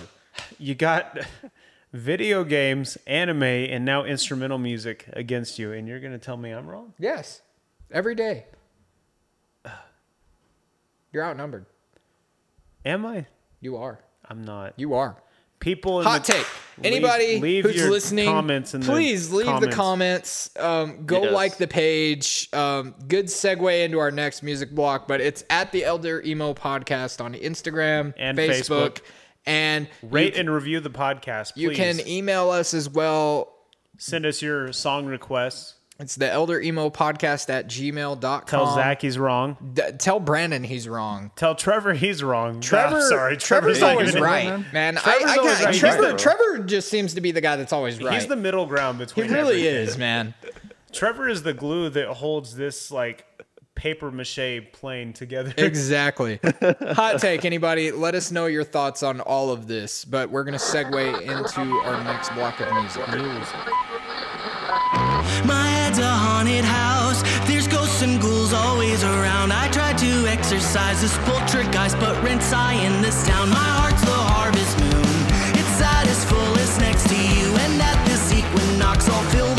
you got video games, anime, and now instrumental music against you, and you're going to tell me I'm wrong? Yes, every day. You're outnumbered. Am I? You are. I'm not. You are. People in Hot the, take. Anybody leave, leave who's your listening, comments in please the leave comments. the comments. Um, go like the page. Um, good segue into our next music block, but it's at the Elder Emo Podcast on Instagram And Facebook, Facebook. And Rate and review the podcast. Please you can email us as well. send us your song requests. It's the Elder Emo Podcast at gmail.com. Tell Zach he's wrong. D- tell Brandon he's wrong. Tell Trevor he's wrong. Trevor, Ah, sorry, Trevor's not always right, man. Trevor's I, I always right. Trevor, He's- Trevor just seems to be the guy that's always right. He's the middle ground between. he really everything. is, man. Trevor is the glue that holds this like paper mache plane together. Exactly. Hot take, anybody? Let us know your thoughts on all of this. But we're gonna segue into our next block of music. My head's a haunted house. There's ghosts and ghouls always around. I try to exercise this poltergeist, but rinse I in this town. My heart's the harvest moon. It's at its fullest next to you, and at this equinox, I'll fill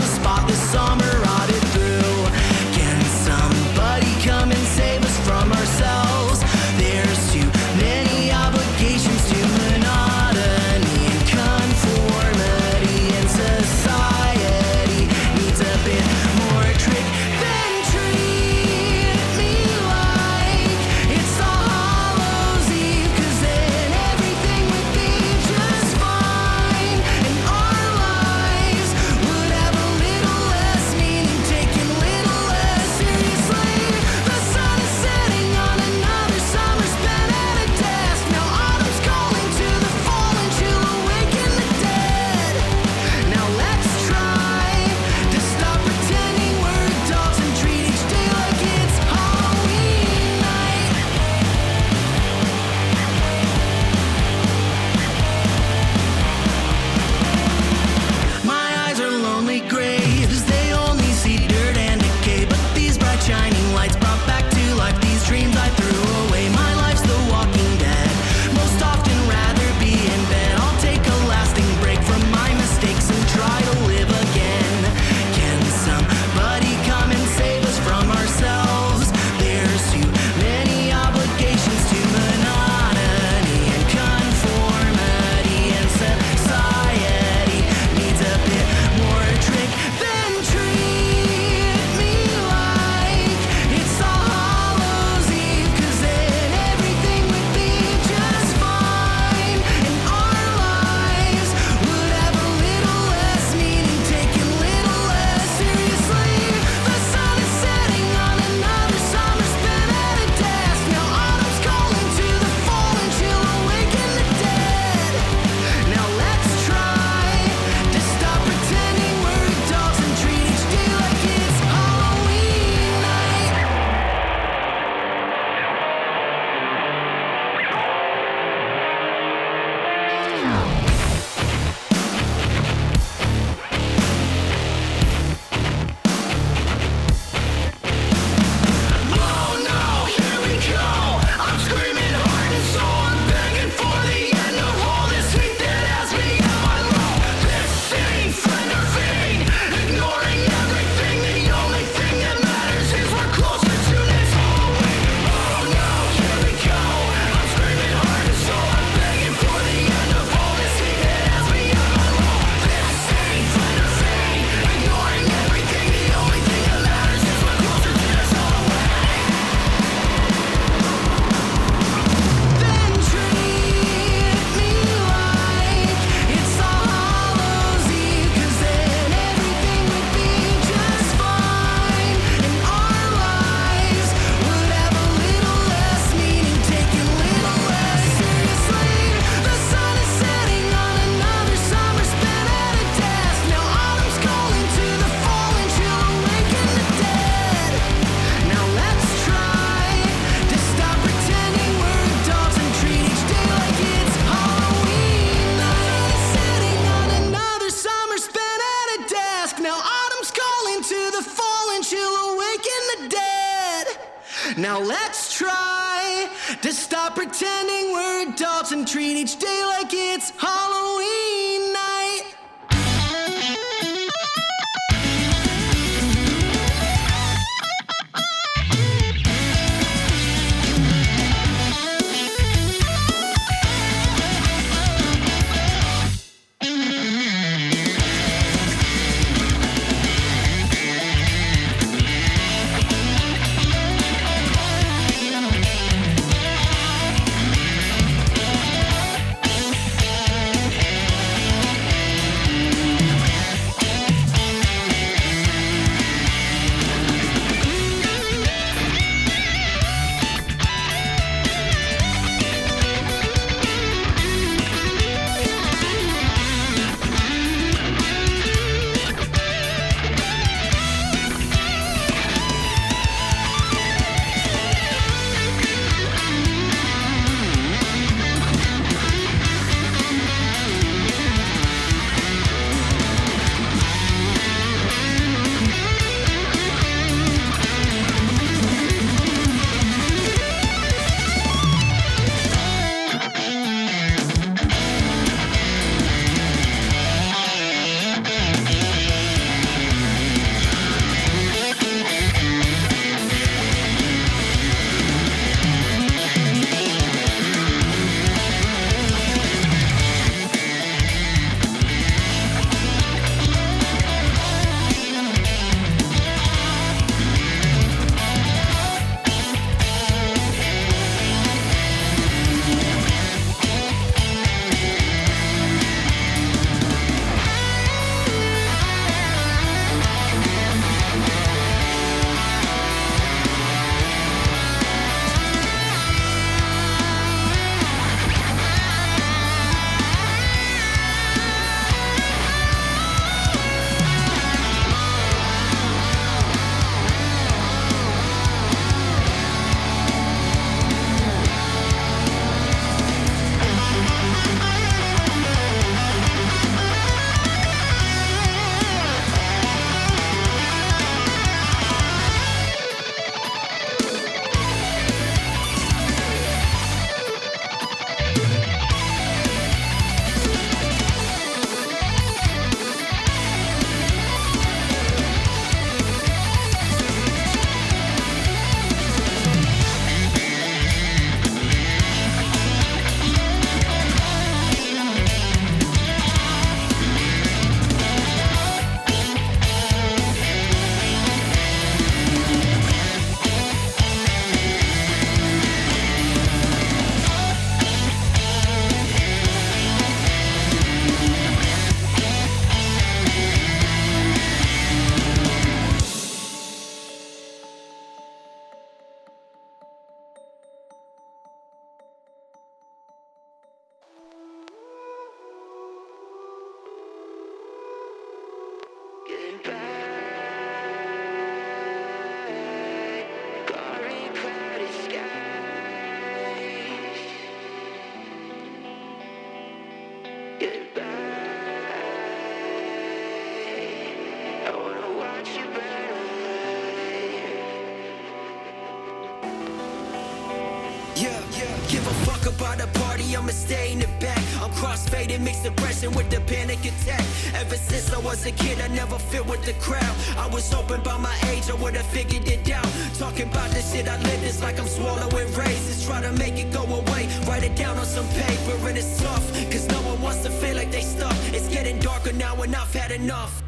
I'ma stay in the back. I'm crossfaded, mixed depression with the panic attack. Ever since I was a kid, I never fit with the crowd. I was hoping by my age, I would've figured it out. Talking about the shit I live, it's like I'm swallowing raisins. Try to make it go away, write it down on some paper, and it's tough. Cause no one wants to feel like they stuck. It's getting darker now, and I've had enough.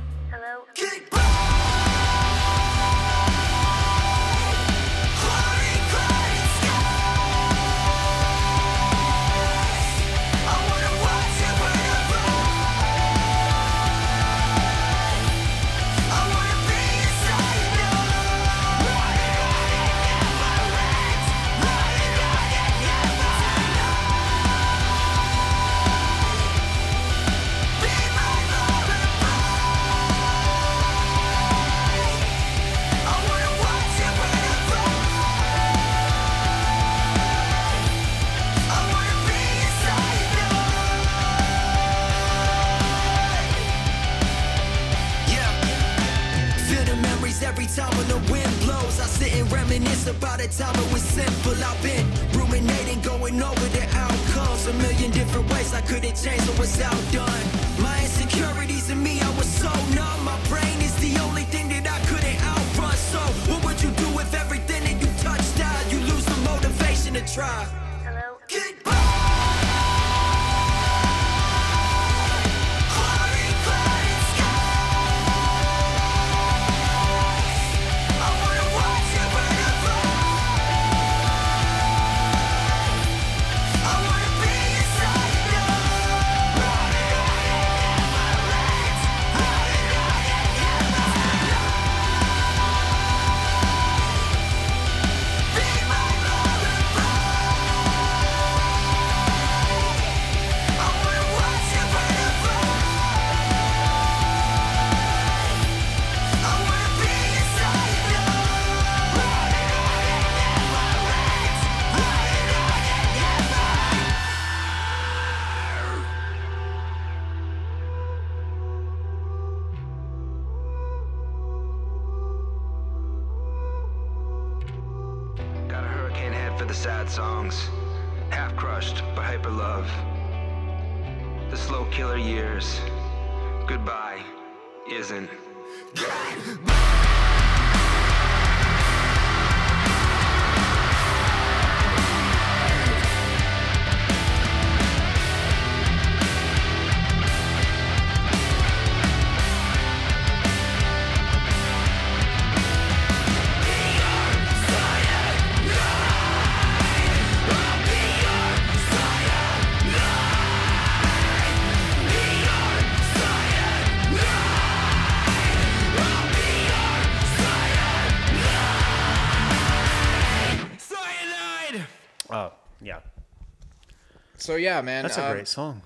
So yeah, man. That's a um, great song.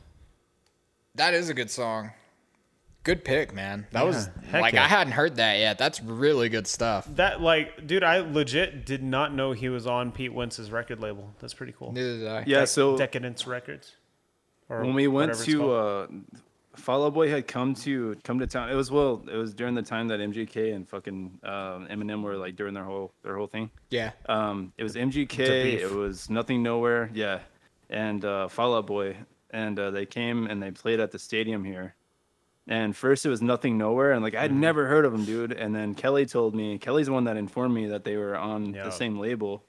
That is a good song. Good pick, man. That was heck like yeah. I hadn't heard that yet. That's really good stuff. That like, dude, I legit did not know he was on Pete Wentz's record label. That's pretty cool. Neither did I. Yeah, so Decaydance Records. Or when we went to called. uh Fall Out Boy had come to come to town. It was well, it was during the time that MGK and fucking um, Eminem were like doing their whole their whole thing. Yeah. Um, it was MGK. It was Nothing Nowhere. Yeah, and uh, Fall Out Boy, and uh, they came and they played at the stadium here. And first it was Nothing Nowhere, and like Mm-hmm. I'd never heard of them, dude. And then Kelly told me, Kelly's the one that informed me that they were on Yeah. the same label.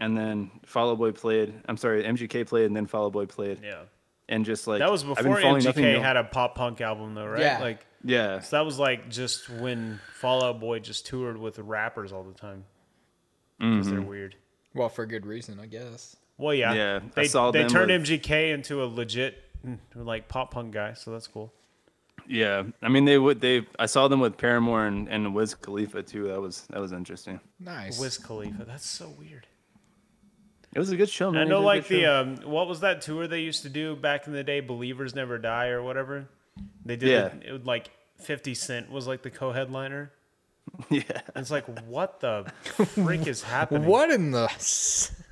And then Fall Out Boy played. I'm sorry, MGK played, and then Fall Out Boy played. yeah, And just like that was I've been before following Nothing MGK had a pop punk album though, right? Yeah. Like, Yeah, so that was like just when Fallout Boy just toured with rappers all the time because Mm-hmm. they're weird. Well, for good reason, I guess. Well, yeah, Yeah, I They saw they them turned with- MGK into a legit mm, like pop punk guy, so that's cool. yeah. I mean, they would. They I saw them with Paramore and, and Wiz Khalifa too. That was that was interesting. Nice. Wiz Khalifa, that's so weird. It was a good show, man. I know, like the um, what was that tour they used to do back in the day? Believers Never Die or whatever. They did Yeah. it, it would like Fifty Cent was like the co-headliner. yeah. And it's like, what the freak is happening? What in the?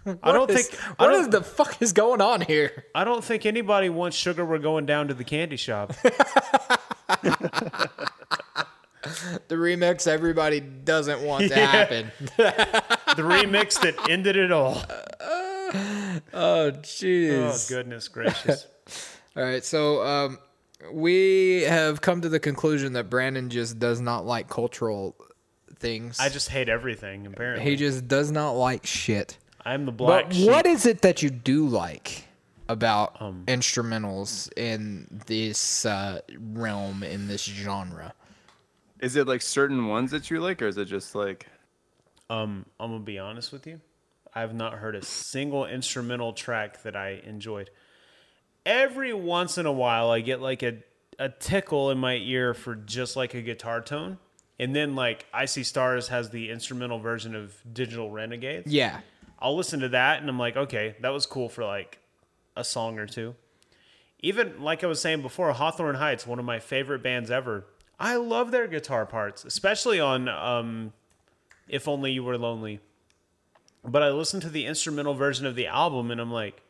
I don't what is- think- I What don't- is the fuck is going on here? I don't think anybody wants sugar. We're going down to the candy shop. The remix everybody doesn't want to Yeah. happen. the remix that ended it all. Oh jeez. Oh goodness gracious! All right, so um, we have come to the conclusion that Brandon just does not like cultural things. I just hate everything. Apparently, he just does not like shit. I'm the black But sheep. what is it that you do like about Um, instrumentals in this uh, realm in this genre? Is it like certain ones that you like, or is it just like? Um, I'm gonna be honest with you. I've not heard a single instrumental track that I enjoyed. Every once in a while, I get like a a tickle in my ear for just like a guitar tone, and then like I See Stars has the instrumental version of Digital Renegades. Yeah, I'll listen to that and I'm like, okay, that was cool for like a song or two. Even like I was saying before, Hawthorne Heights, one of my favorite bands ever. I love their guitar parts, especially on um, If Only You Were Lonely. But I listened to the instrumental version of the album and I'm like,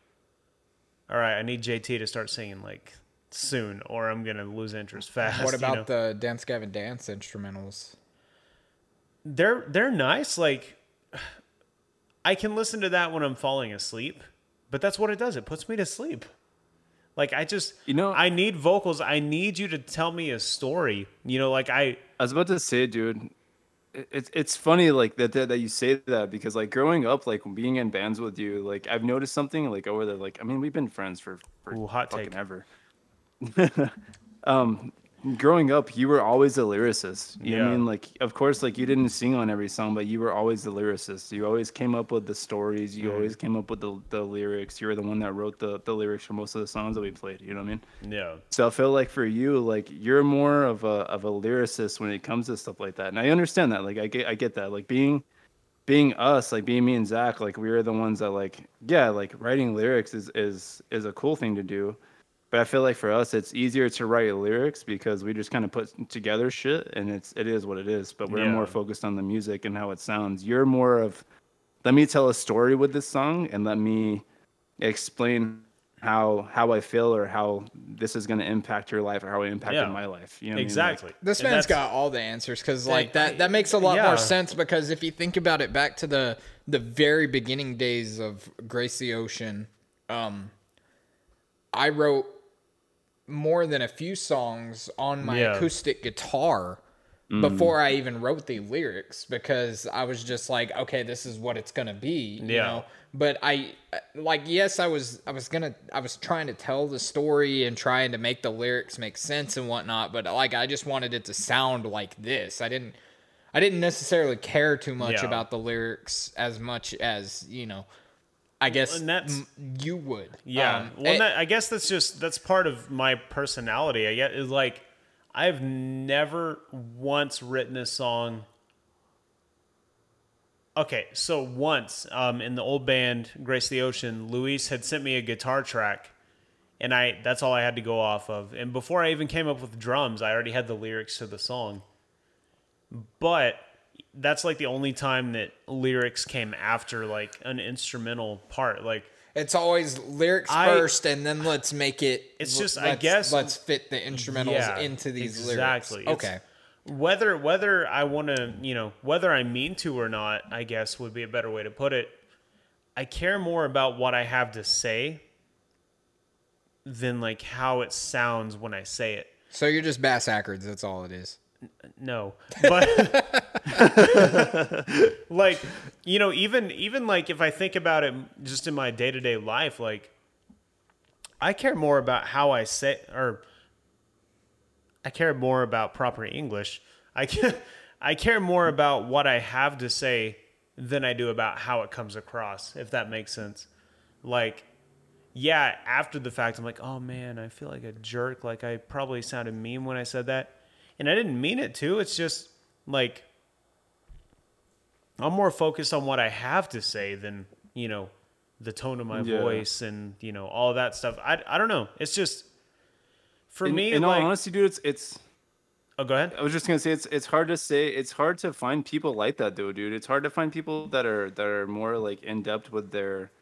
all right, I need JT to start singing like soon or I'm going to lose interest fast. What you about know? the Dance Gavin Dance instrumentals? they're they're nice like I can listen to that when I'm falling asleep, but that's what it does. It puts me to sleep. Like I just, You know- I need vocals. I need you to tell me a story. You know, like I, I was about to say, dude, it's it's funny like that, that that you say that because like growing up, like being in bands with you, like I've noticed something like over there. Like I mean, we've been friends for, for Ooh, hot fucking take. ever. um, growing up, you were always a lyricist. You know what I mean? Like, of course, like you didn't sing on every song, but you were always the lyricist. You always came up with the stories. Mm-hmm. You always came up with the, the lyrics. You were the one that wrote the, the lyrics for most of the songs that we played. You know what I mean? yeah, So I feel like for you, like you're more of a of a lyricist when it comes to stuff like that. And I understand that. Like I get I get that. Like being being us, like being me and Zach, like we are the ones that like yeah, like writing lyrics is is is a cool thing to do. But I feel like for us it's easier to write lyrics because we just kind of put together shit and it's it is what it is. But we're Yeah. more focused on the music and how it sounds. You're more of let me tell a story with this song and let me explain how how I feel or how this is going to impact your life or how it impacted Yeah. my life. You know what I mean? Like, exactly. This man's got all the answers because like that I- that makes a lot yeah. more sense because if you think about it back to the the very beginning days of Grace the Ocean, um, I wrote more than a few songs on my Yeah. acoustic guitar mm. before I even wrote the lyrics because I was just like, okay, this is what it's gonna be, you Yeah. know. But I uh, like yes, I was I was gonna I was trying to tell the story and trying to make the lyrics make sense and whatnot, but like I just wanted it to sound like this. I didn't I didn't necessarily care too much Yeah. about the lyrics as much as, you know, I guess and that's- m- you would. Yeah. Um, well, and- that, I guess that's just that's part of my personality. I get is like I've never once written a song. Okay, so once um, in the old band Grace the Ocean, Luis had sent me a guitar track, and I that's all I had to go off of. And before I even came up with drums, I already had the lyrics to the song. But that's like the only time that lyrics came after like an instrumental part. Like It's always lyrics I- first, and then let's make it. It's just, I guess- let's fit the instrumentals Yeah, into these exactly. lyrics. It's- Okay, whether whether I want to, you know, whether I mean to or not, I guess would be a better way to put it. I care more about what I have to say than like how it sounds when I say it. so you're just bass backwards. That's all it is. No, but like you know, even even like if I think about it just in my day to day life, like I care more about how I say or I care more about proper English. I care, I care more about what I have to say than I do about how it comes across. If that makes sense, like. Yeah, after the fact, I'm like, oh man, I feel like a jerk. Like I probably sounded mean when I said that and I didn't mean it to. It's just like I'm more focused on what I have to say than you know the tone of my Yeah. voice and you know all that stuff. I, I don't know. It's just for in, me. in like, all honesty, dude, it's it's. oh, go ahead. I was just gonna say it's it's hard to say. It's hard to find people like that, though, dude. It's hard to find people that are that are more like in depth with their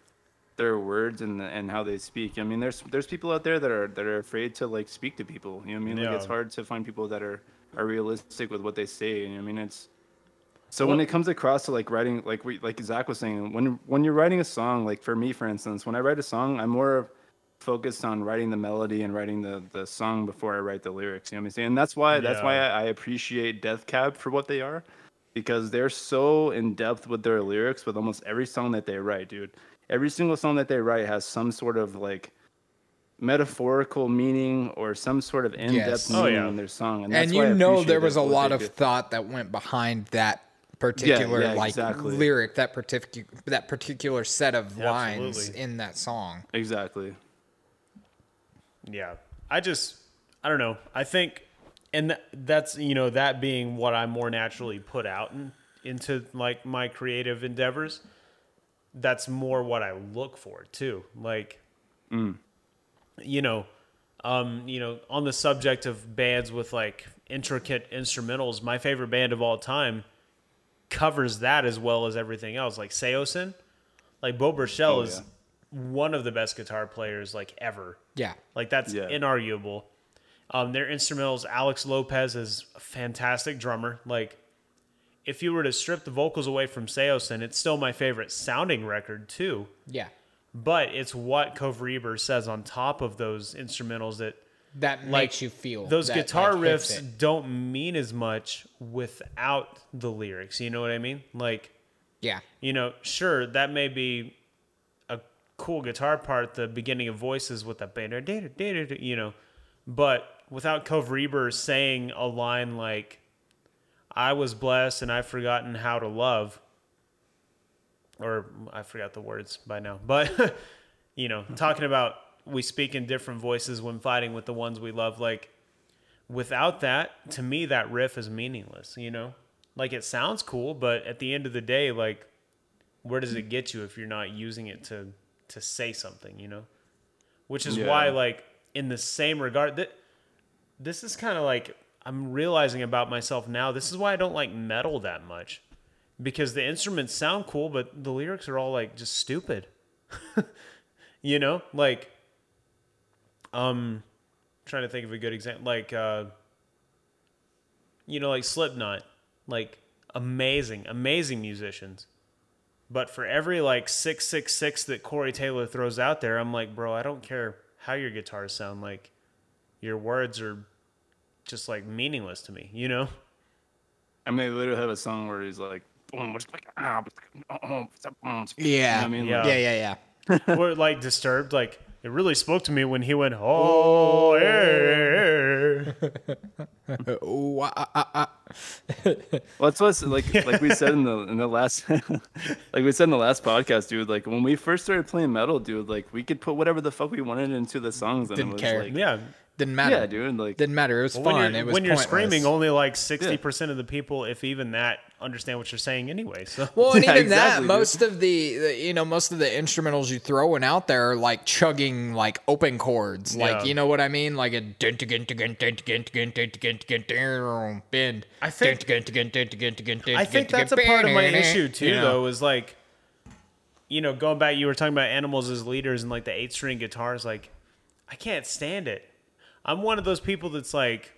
their words and and how they speak. I mean, there's there's people out there that are that are afraid to like speak to people. You know what I mean? Like it's hard to find people that are are realistic with what they say. You know I mean? It's so Well- when it comes across to like writing, like we like Zach was saying, when when you're writing a song, like for me, for instance, when I write a song, I'm more focused on writing the melody and writing the the song before I write the lyrics. You know what I'm saying? And that's why that's why I, I appreciate Death Cab for what they are, because they're so in depth with their lyrics with almost every song that they write, dude. Every single song that they write has some sort of like metaphorical meaning or some sort of in-depth Yes. meaning Oh, yeah. in their song. And that's why I you know there was a lot of do. thought that went behind that particular yeah, like exactly. lyric, that particular that particular set of lines Absolutely. in that song. exactly. Yeah. I just I don't know. I think and that's you know that being what I more naturally put out in, into like my creative endeavors. That's more what I look for too. Like you know, um, you know, on the subject of bands with like intricate instrumentals, my favorite band of all time covers that as well as everything else. Like Saosin, like Beau Burchell Oh, is one of the best guitar players like ever. Yeah. Like that's Yeah. inarguable. Um, their instrumentals, Alex Lopez is a fantastic drummer. Like if you were to strip the vocals away from Saosin, it's still my favorite sounding record too. Yeah. But it's what Cove Reber says on top of those instrumentals that That like makes you feel those that, guitar like, riffs don't mean as much without the lyrics. You know what I mean? Like Yeah. you know, sure, that may be a cool guitar part, the beginning of voices with the you know, but without Cove Reber saying a line like, I was blessed and I've forgotten how to love, or I forgot the words by now, but, you know, talking about we speak in different voices when fighting with the ones we love, like, without that, to me, that riff is meaningless, you know? Like, it sounds cool, but at the end of the day, like, where does it get you if you're not using it to to say something you know which is Yeah. why like in the same regard that this is kind of like i'm realizing about myself now this is why i don't like metal that much. Because the instruments sound cool but the lyrics are all like just stupid. You know? Like um trying to think of a good example like uh you know like slipknot. Like amazing amazing musicians. But for every like 666 that Corey Taylor throws out there, I'm like, bro, I don't care how your guitars sound. Like, your words are just like meaningless to me, you know? I mean, they literally have a song where he's like, boom, what's like, ah, Yeah. You know what I mean, Yeah. yeah, yeah, yeah. or like disturbed. Like, it really spoke to me when he went, oh, yeah. Ooh, ah, ah, ah. Well, that's what's like like we said in the in the last like we said in the last podcast, dude. Like when we first started playing metal, dude, like we could put whatever the fuck we wanted into the songs, and Didn't it was care. like, Yeah didn't matter. Yeah, dude. Like didn't matter. It was well, fun. When you're, it was when you're screaming, only like sixty yeah. percent of the people, if even that, understand what you're saying anyway. So well, and yeah, even exactly, that, dude. most of the, the, you know most of the instrumentals you throwing out there are like chugging like open chords, yeah. like you know what I mean, like a bend. I think I think that's a part of my issue too, though, is like you know going back, you were talking about animals as leaders and like the eight string guitars, like I can't stand it I'm one of those people that's like,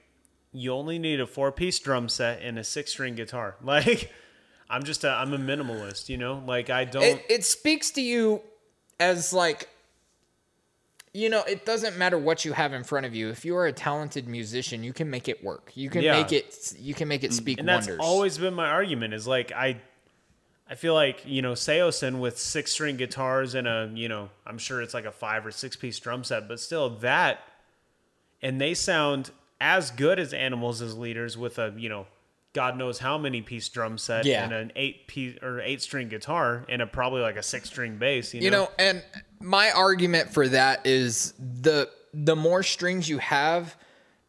you only need a four piece drum set and a six string guitar. Like, I'm just a, I'm a minimalist, you know. Like, I don't. It, it speaks to you as like you know it doesn't matter what you have in front of you if you are a talented musician you can make it work you can Yeah. make it you can make it speak and that's wonders always been my argument is like i i feel like you know saosin with six string guitars and a you know i'm sure it's like a five or six piece drum set but still that and they sound as good as animals as leaders with a you know god knows how many piece drum set Yeah. and an eight piece or eight string guitar and a probably like a six string bass you know, you know and my argument for that is the the more strings you have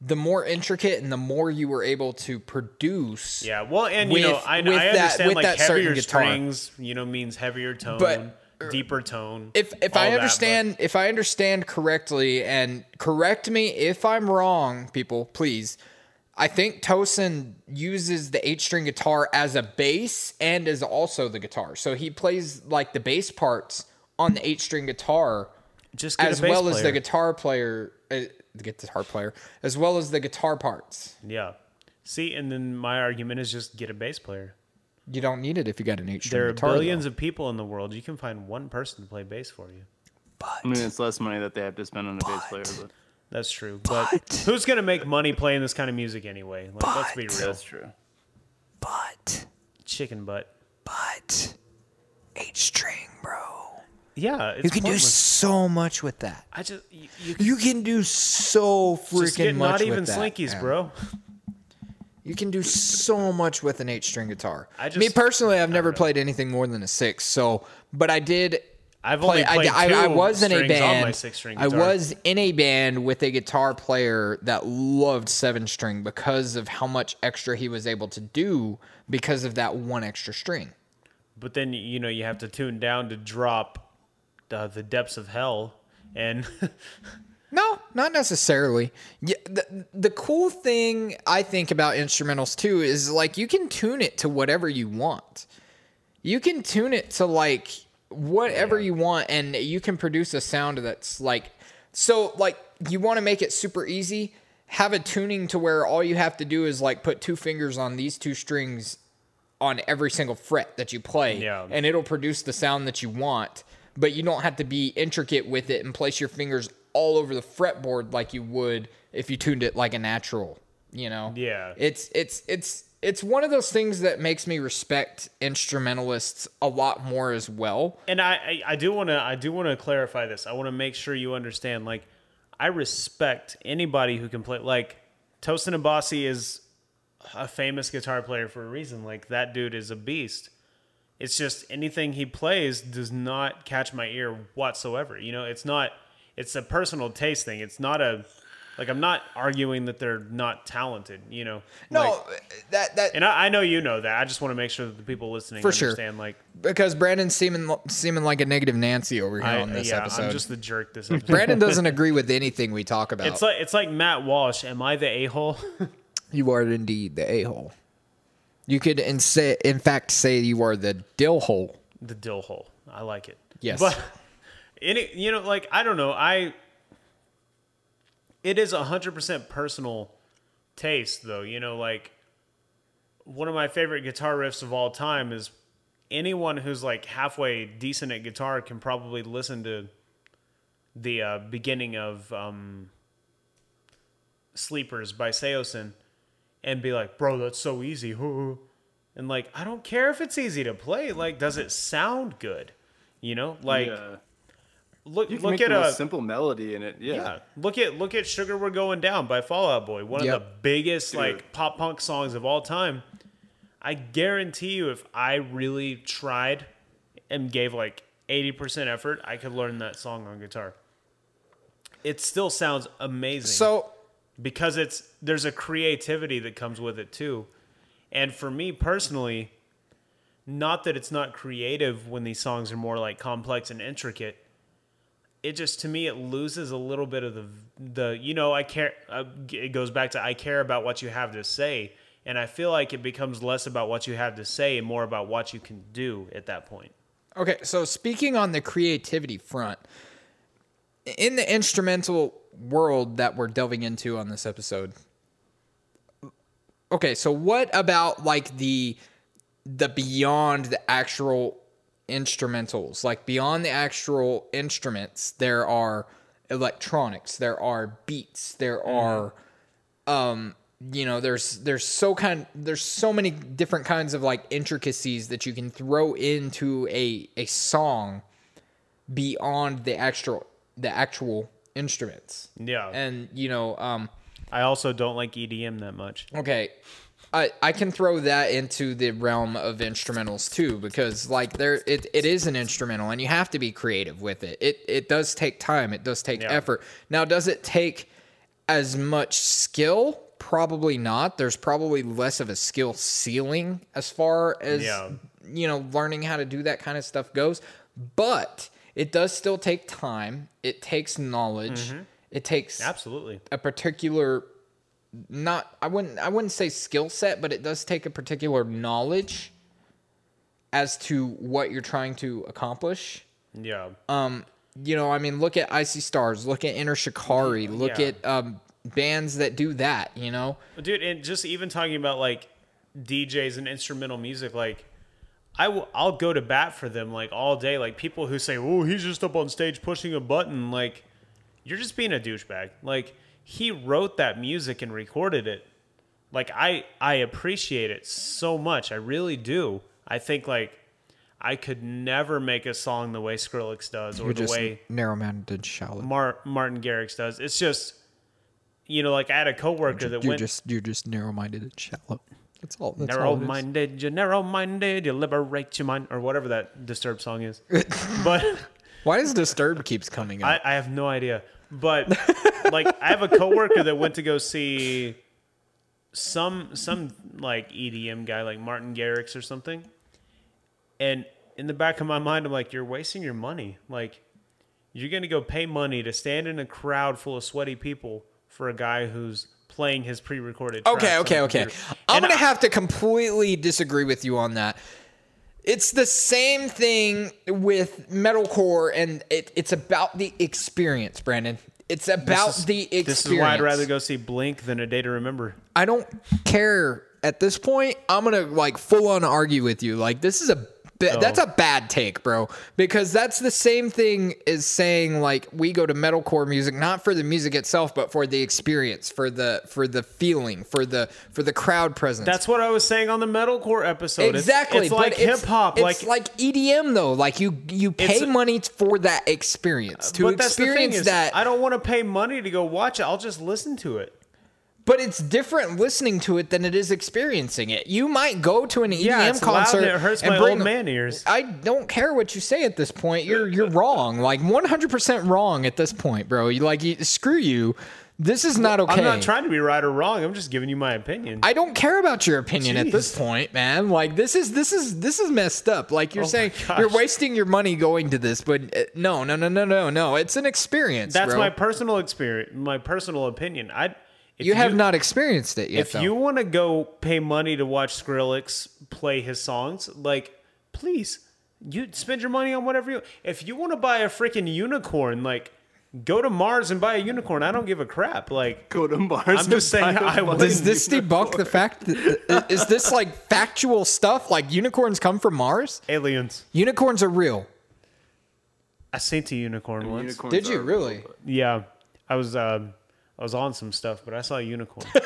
the more intricate and the more you were able to produce yeah well and you know i, with I that- understand with like that heavier guitar. strings you know means heavier tone But- deeper tone if if I that, understand if I understand correctly and correct me if I'm wrong, people, please. I think Tosin uses the eight string guitar as a bass and as also the guitar. So he plays like the bass parts on the eight string guitar just as well as the guitar player uh, the guitar player as well as the guitar parts. Yeah. See, and then my argument is just get a bass player. You don't need it if you got an eight string There are guitar. billions though. of people in the world. You can find one person to play bass for you. But I mean, it's less money that they have to spend on a bass player, but That's true. But, who's gonna make money playing this kind of music anyway? Like, let's be real. that's true. but Chicken butt. but eight string, bro. Yeah, it's You can do so much with that. I just you, you You can do so just freaking get much not even with that, slinkies, man. bro. You can do so much with an eight-string guitar. I Me personally, I've never played anything more than a six. So, but I did. I've play- only played I, I, I was in a strings on my band. I was in a band with a guitar player that loved seven string because of how much extra he was able to do because of that one extra string. But then you know you have to tune down to drop uh, the depths of hell, and No, not necessarily. Yeah, the, the cool thing I think about instrumentals too is like you can tune it to whatever you want. You can tune it to like whatever you want and you can produce a sound that's like so like you want to make it super easy, have a tuning to where all you have to do is like put two fingers on these two strings on every single fret that you play, Yeah. and it'll produce the sound that you want. But you don't have to be intricate with it and place your fingers all over the fretboard like you would if you tuned it like a natural. You know? Yeah. It's it's it's it's one of those things that makes me respect instrumentalists a lot more as well. And I, I, do want to I do want to clarify this. I want to make sure you understand. Like, I respect anybody who can play. Like, Tosin Abasi is a famous guitar player for a reason. Like, that dude is a beast. It's just anything he plays does not catch my ear whatsoever. You know, it's not. It's a personal taste thing. It's not a. Like, I'm not arguing that they're not talented. You know. No, Like, that that and I, I know you know that. I just want to make sure that the people listening For sure. understand. Like, because Brandon's seeming seeming like a negative Nancy over here I, on this yeah, episode. I'm just the jerk this episode. Brandon doesn't agree with anything we talk about. It's like it's like Matt Walsh. Am I the a hole? you are indeed the a hole. You could in say, in fact, say you are the dill hole. the dill hole. I like it. Yes. but any you know, like I don't know. I it is a hundred percent personal taste, though. You know, like one of my favorite guitar riffs of all time is anyone who's like halfway decent at guitar can probably listen to the uh, beginning of um, Sleepers by Saosin and be like, bro, that's so easy. And like, I don't care if it's easy to play. Like, does it sound good? You know, like yeah. Look You can look make at the a simple melody in it. Yeah. yeah. Look at look at Sugar We're Going Down by Fallout Boy, one Yep. of the biggest Dude. like pop punk songs of all time. I guarantee you if I really tried and gave like 80% effort, I could learn that song on guitar. It still sounds amazing So because it's there's a creativity that comes with it too. And for me personally, not that it's not creative when these songs are more like complex and intricate. It just to me it loses a little bit of the the you know I care. Uh, it goes back to I care about what you have to say, and I feel like it becomes less about what you have to say and more about what you can do at that point. Okay, so speaking on the creativity front, in the instrumental world that we're delving into on this episode. Okay, so what about like the the beyond the actual instrumentals? Like beyond the actual instruments, there are electronics, there are beats, there are um you know there's there's so kind there's so many different kinds of like intricacies that you can throw into a a song beyond the actual the actual instruments Yeah, and you know um I also don't like EDM that much. okay I, I can throw that into the realm of instrumentals too because like there it, it is an instrumental and you have to be creative with it. It it does take time. It does take Yeah. effort. Now does it take as much skill? Probably not. There's probably less of a skill ceiling as far as Yeah. you know learning how to do that kind of stuff goes but it does still take time. It takes knowledge. Mm-hmm. It takes Absolutely. a particular not I wouldn't I wouldn't say skill set, but it does take a particular knowledge as to what you're trying to accomplish. Yeah. Um, you know, I mean, look at I See Stars, look at Enter Shikari, look Yeah. at um bands that do that, you know. dude and just even talking about like djs and instrumental music like i will i'll go to bat for them like all day like people who say oh he's just up on stage pushing a button like you're just being a douchebag like he wrote that music and recorded it like i i appreciate it so much i really do i think like i could never make a song the way skrillex does or the way narrow-minded shallow. Mar- martin garrix does it's just you know like i had a coworker that went just you're just narrow-minded and shallow. That's all. That's narrow minded, you narrow minded, you liberate your mind, or whatever that Disturbed song is. but Why does Disturbed keeps coming up? I, I have no idea. But like, I have a coworker that went to go see some some like EDM guy, like Martin Garrix or something. And in the back of my mind, I'm like, you're wasting your money. Like, you're gonna go pay money to stand in a crowd full of sweaty people for a guy who's playing his pre-recorded. Okay, okay, okay. computer. I'm And gonna I- have to completely disagree with you on that. It's the same thing with metalcore, and it, it's about the experience, Brandon. It's about is- the experience. This is why I'd rather go see Blink than A Day to Remember. I don't care at this point, I'm gonna like full on argue with you. Like this is a ba- that's a bad take, bro. Because that's the same thing as saying like we go to metalcore music not for the music itself, but for the experience, for the for the feeling, for the for the crowd presence. That's what I was saying on the metalcore episode. Exactly. It's, but like hip hop. Like, like EDM though. Like you you pay money for that experience to but that's the thing experience is, that. I don't want to pay money to go watch it. I'll just listen to it. But it's different listening to it than it is experiencing it. You might go to an EDM Yeah, it's loud concert and it hurts and my bring old man ears. I don't care what you say at this point. You're you're wrong. Like 100% wrong at this point, bro. You like you, screw you. This is not okay. I'm not trying to be right or wrong. I'm just giving you my opinion. I don't care about your opinion at this point, man. Like this is this is this is messed up. Like you're Oh saying you're wasting your money going to this, but uh, no, no, no, no, no, no. It's an experience. That's bro. my personal experience, my personal opinion. I if You have not experienced it yet. If though. you want to go pay money to watch Skrillex play his songs, like please, you spend your money on whatever you. If you want to buy a freaking unicorn, like go to Mars and buy a unicorn. I don't give a crap. Like Go to Mars. I'm just saying, buy a I would- Does this unicorn. debunk the fact that is this like factual stuff? Like unicorns come from Mars? aliens. Unicorns are real. I seen a unicorn once. Did you are- really? Yeah, I was um, I was on some stuff, but I saw a unicorn.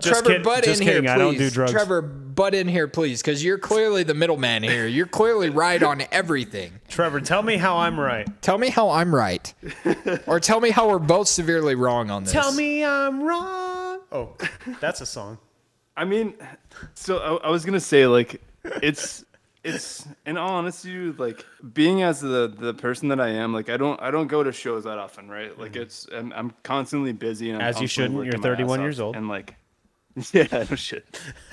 Just Trevor, kid- butt just in kidding, here, please. I don't do drugs. Trevor, butt in here, please, because you're clearly the middleman here. You're clearly right on everything. Trevor, tell me how I'm right. Tell me how I'm right, or tell me how we're both severely wrong on this. Tell me I'm wrong. Oh, that's a song. I mean, so I, I was gonna say like, it's it's in all honesty, like being as the the person that I am, like I don't I don't go to shows that often, right? Like it's I'm, I'm constantly busy and I'm As you shouldn't. You're 31 years old. and like, yeah, no shit.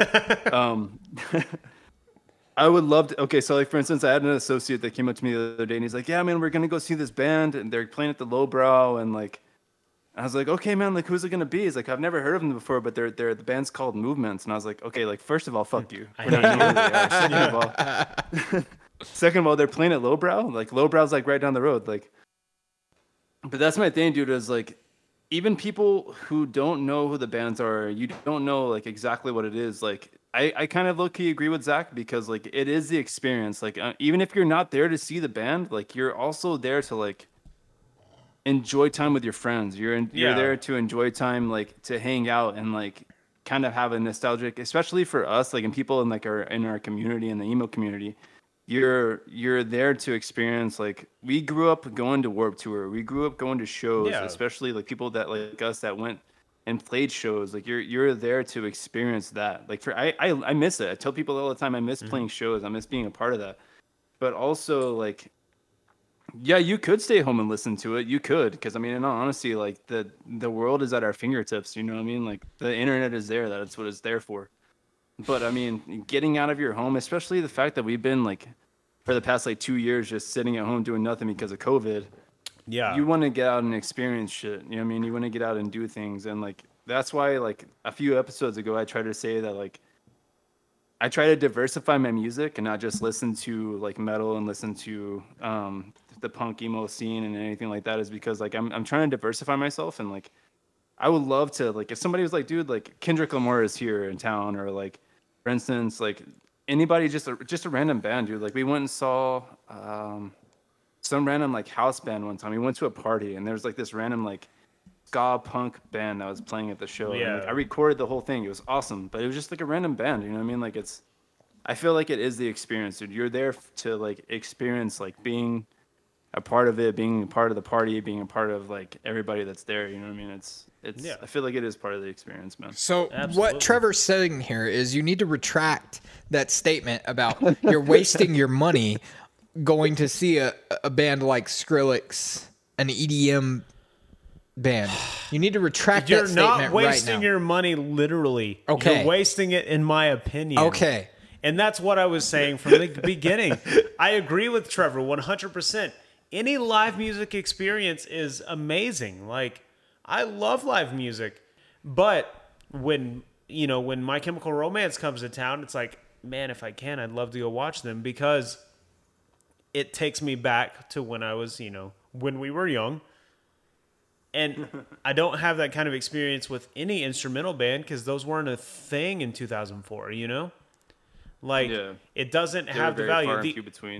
um, I would love to. Okay, so like for instance, I had an associate that came up to me the other day, and he's like, "Yeah, man, we're gonna go see this band, and they're playing at the Lowbrow, and like." I was like, okay, man, like who's it gonna be? He's like, I've never heard of them before, but they're they're the band's called Movements, and I was like, okay, like first of all, fuck you. We're not. Second of all, second of all, they're playing at Lowbrow. Like Lowbrow's like right down the road. Like, but that's my thing, dude. Is like, even people who don't know who the bands are, you don't know like exactly what it is. Like, I I kind of low key agree with Zach because like it is the experience. Like, uh, even if you're not there to see the band, like you're also there to like enjoy time with your friends. You're in, you're Yeah. there to enjoy time, like to hang out and like kind of have a nostalgic, especially for us, like and people in like our in our community in the emo community. You're you're there to experience like we grew up going to Warp Tour. We grew up going to shows, Yeah. especially like people that like us that went and played shows. Like you're you're there to experience that. Like for I I, I miss it. I tell people all the time I miss mm-hmm. playing shows. I miss being a part of that. But also like yeah, you could stay home and listen to it. You could, because I mean, in all honesty, like the the world is at our fingertips. You know what I mean? Like the internet is there. That's what it's there for. But I mean, getting out of your home, especially the fact that we've been like for the past like two years just sitting at home doing nothing because of COVID. Yeah. You want to get out and experience shit. You know what I mean? You want to get out and do things, and like that's why like a few episodes ago, I tried to say that like I try to diversify my music and not just listen to like metal and listen to um, the punk emo scene and anything like that is because like I'm I'm trying to diversify myself and like I would love to like if somebody was like dude like Kendrick Lamar is here in town or like for instance like anybody just a, just a random band dude. Like we went and saw um, some random like house band one time. We went to a party and there was like this random like ska punk band that was playing at the show. And, like, Yeah. I recorded the whole thing. It was awesome but it was just like a random band you know what I mean? Like it's I feel like it is the experience, dude. You're there to like experience like being a part of it, being a part of the party, being a part of like everybody that's there. You know what I mean? It's it's. Yeah. I feel like it is part of the experience, man. So Absolutely. what Trevor's saying here is you need to retract that statement about you're wasting your money going to see a, a band like Skrillex, an EDM band. You need to retract You're that statement not wasting right now. your money literally. Okay. You're wasting it in my opinion. Okay. And that's what I was saying from the beginning. I agree with Trevor 100%. Any live music experience is amazing. Like I love live music. But when, you know, when My Chemical Romance comes to town, it's like, man, if I can, I'd love to go watch them because it takes me back to when I was, you know, when we were young. and I don't have that kind of experience with any instrumental band because those weren't a thing in 2004. You know, like Yeah. it doesn't were have the value. The,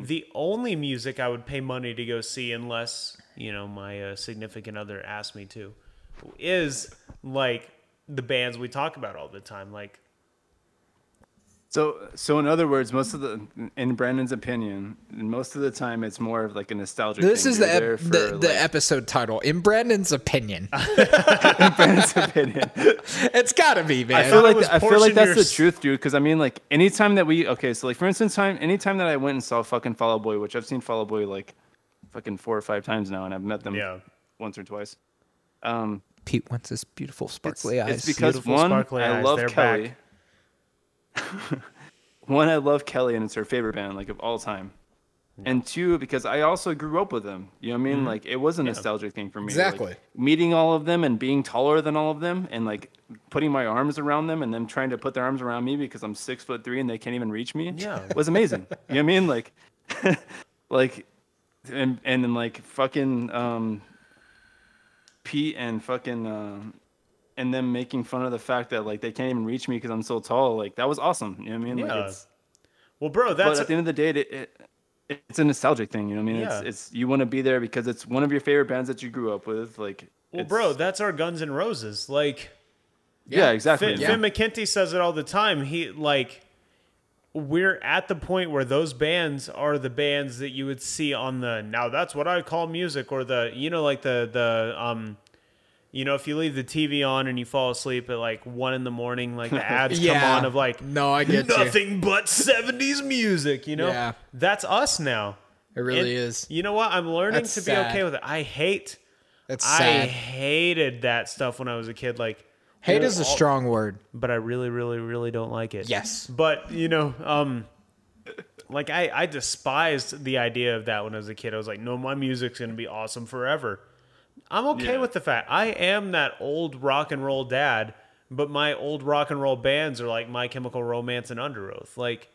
the only music I would pay money to go see, unless you know my uh, significant other asked me to, is like the bands we talk about all the time. Like, So, so in other words, most of the, in Brandon's opinion, most of the time it's more of like a nostalgic. This thing. is the, You're there ep- for, the, the episode title. In Brandon's opinion, Brandon's opinion. it's gotta be, man. I feel like was I feel like that's your the truth, dude. Because I mean, like anytime that we okay, so like for instance, time anytime that I went and saw fucking Fall Out Boy, which I've seen Fall Out Boy like fucking four or five times now, and I've met them Yeah. once or twice. Um, Pete Wentz's beautiful it's, sparkly eyes. it's because Beautiful one, sparkly I eyes, love they're Kelly. one, I love Kelly, and it's her favorite band like of all time. And two, because I also grew up with them. You know what I mean? Like it was a nostalgic thing for me. like, Exactly. meeting all of them and being taller than all of them, and like putting my arms around them, and them trying to put their arms around me because I'm six foot three and they can't even reach me. Yeah. was amazing. you know what I mean? Like, like, and and then like fucking um, Pete and fucking um, and them making fun of the fact that like they can't even reach me because I'm so tall. Like that was awesome. You know what I mean? Yeah. Like it's well, bro, but that's at the end of the day, it, it it's a nostalgic thing. You know what I mean? Yeah. It's it's you want to be there because it's one of your favorite bands that you grew up with. Like, well, bro, that's our Guns N' Roses. Like, yeah, exactly. Finn, yeah. Finn McKenty says it all the time. He like we're at the point where those bands are the bands that you would see on the now that's what I call music or the you know like the the um you know if you leave the TV on and you fall asleep at like one in the morning like the ads come on of like No, I get you. nothing but 70s music you know Yeah. that's us now It really And is. you know what I'm learning That's to be sad. okay with it I hate It's I sad. hated that stuff when I was a kid like Hate you is a strong word. but I really, really, really don't like it. Yes. But you know, um, like I, I despised the idea of that when I was a kid. I was like, no, my music's gonna be awesome forever. I'm okay Yeah. with the fact I am that old rock and roll dad, but my old rock and roll bands are like My Chemical Romance and Underoath. Like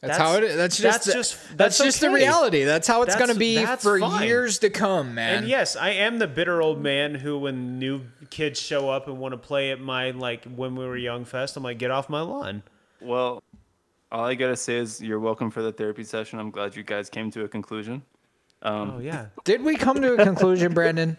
That's, how it is. That's just that's the, just that's, that's just the reality. That's how it's gonna be for fine. years to come, man. And yes, I am the bitter old man who, when new kids show up and want to play at my like when we were young fest, I'm like, get off my lawn. Well, all I gotta say is you're welcome for the therapy session. I'm glad you guys came to a conclusion. Um, oh yeah. Did we come to a conclusion, Brandon?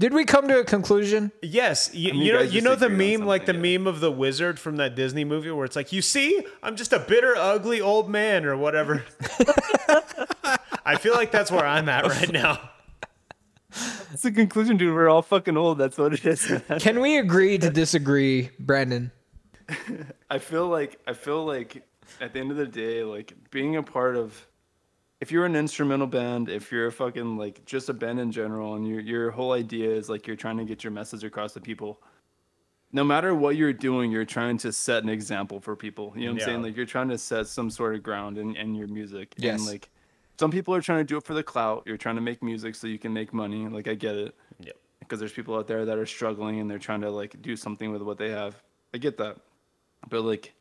Did we come to a conclusion? Yes, you, mean, you you know, you know the meme, like the yeah. meme of the wizard from that Disney movie, where it's like, you see, I'm just a bitter, ugly old man, or whatever. I feel like that's where I'm at right now. It's the conclusion, dude. We're all fucking old. That's what it is. Can we agree to disagree, Brandon? I feel like I feel like at the end of the day, like being a part of if you're an instrumental band, if you're a fucking like just a band in general and your your whole idea is like you're trying to get your message across to people, no matter what you're doing, you're trying to set an example for people. You know what I'm saying? Like you're trying to set some sort of ground in, in your music. Yes. And like some people are trying to do it for the clout. You're trying to make music so you can make money. Like I get it. Yep. Because there's people out there that are struggling and they're trying to like do something with what they have. I get that. But like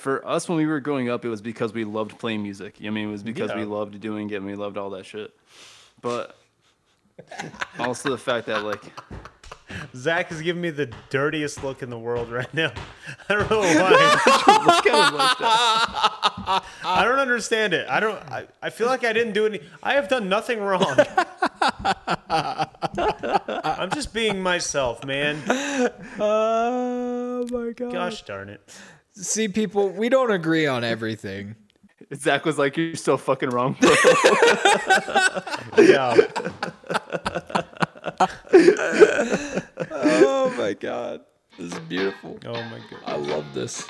for us when we were growing up, it was because we loved playing music. I mean, it was because we loved doing it and we loved all that shit. But also the fact that like Zach is giving me the dirtiest look in the world right now. I don't know why. look at like that. I don't understand it. I don't. I, I feel like I didn't do any. I have done nothing wrong. I'm just being myself, man. Oh my god. Gosh darn it. See, people, we don't agree on everything. Zach was like, "You're so fucking wrong." bro." Yeah. Oh my god. This is beautiful. Oh my god. I love this.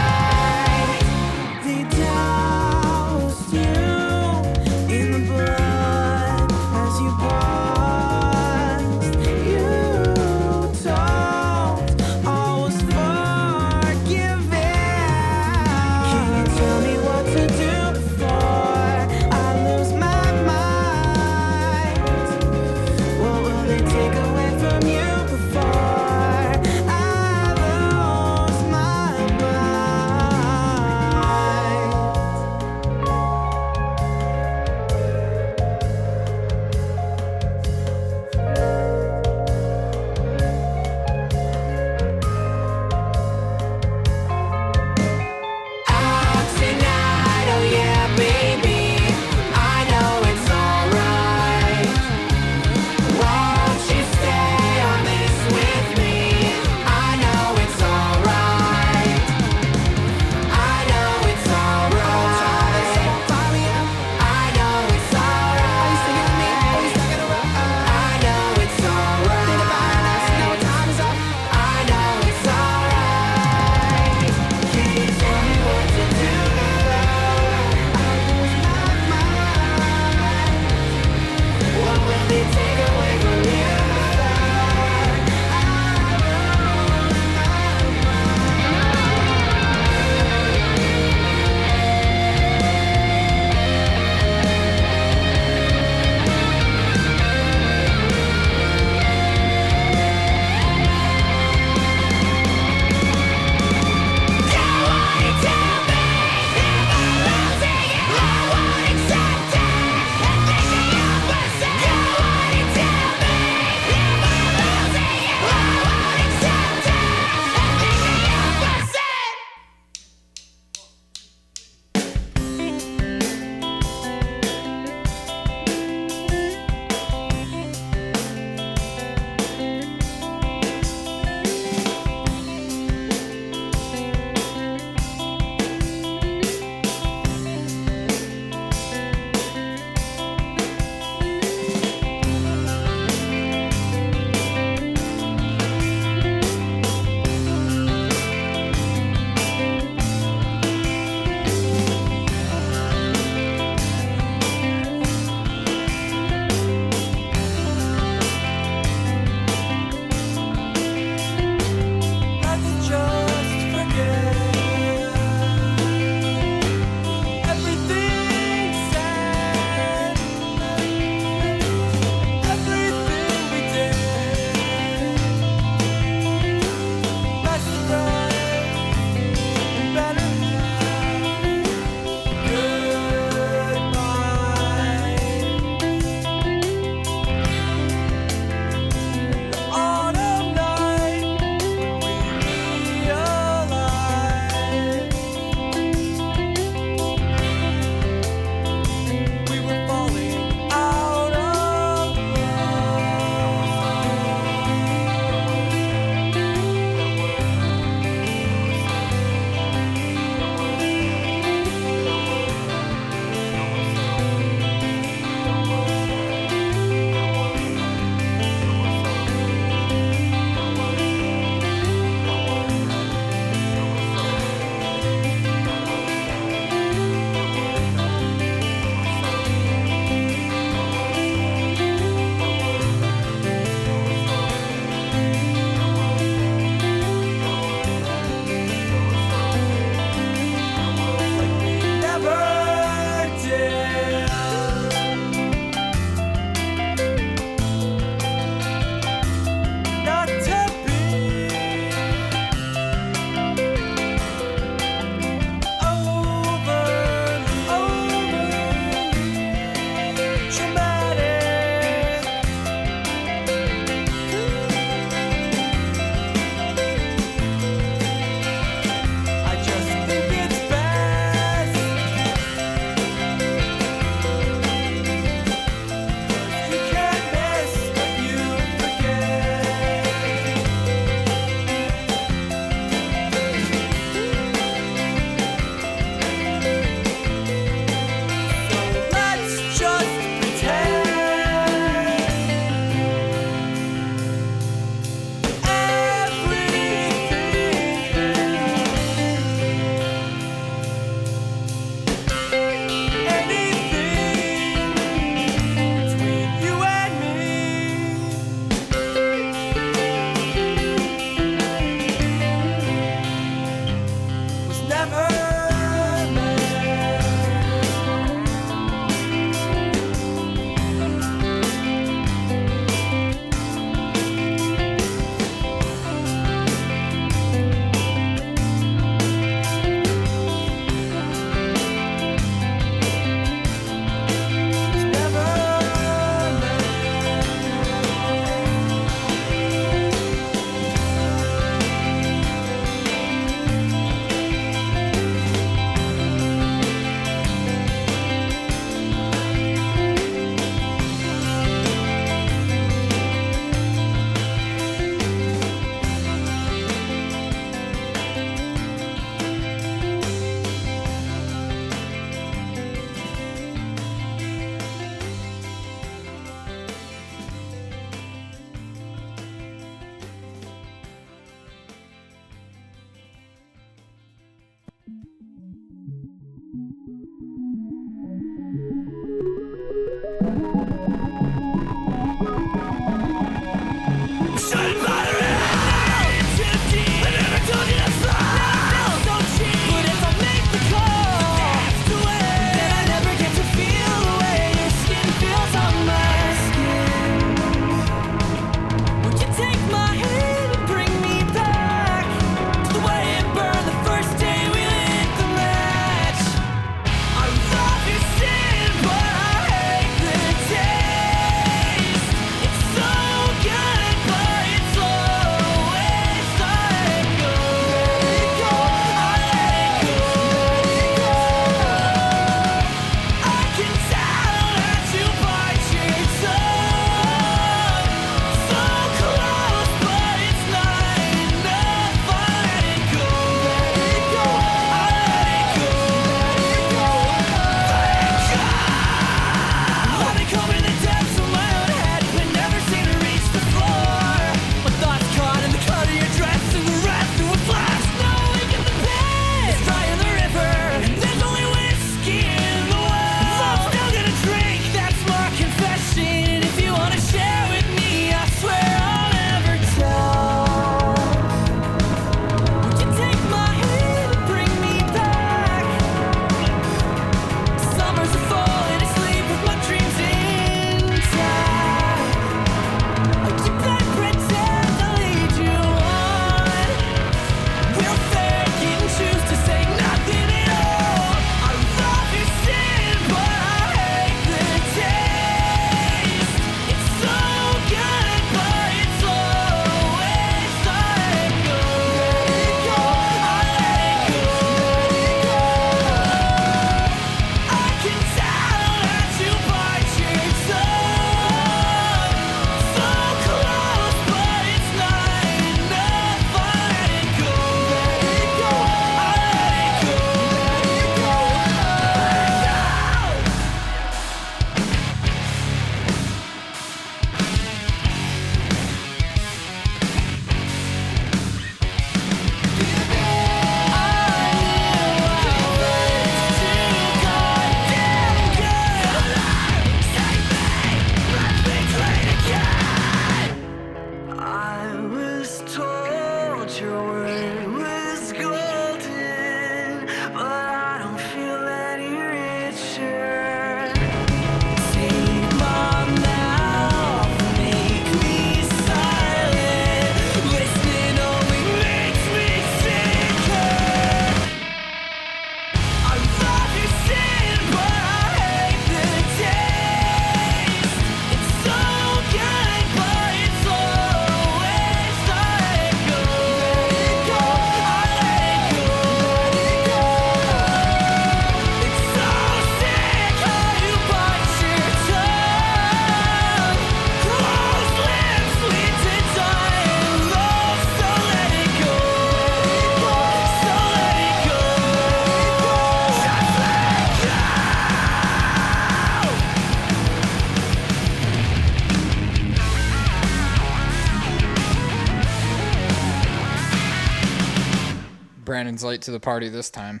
Brandon's late to the party this time.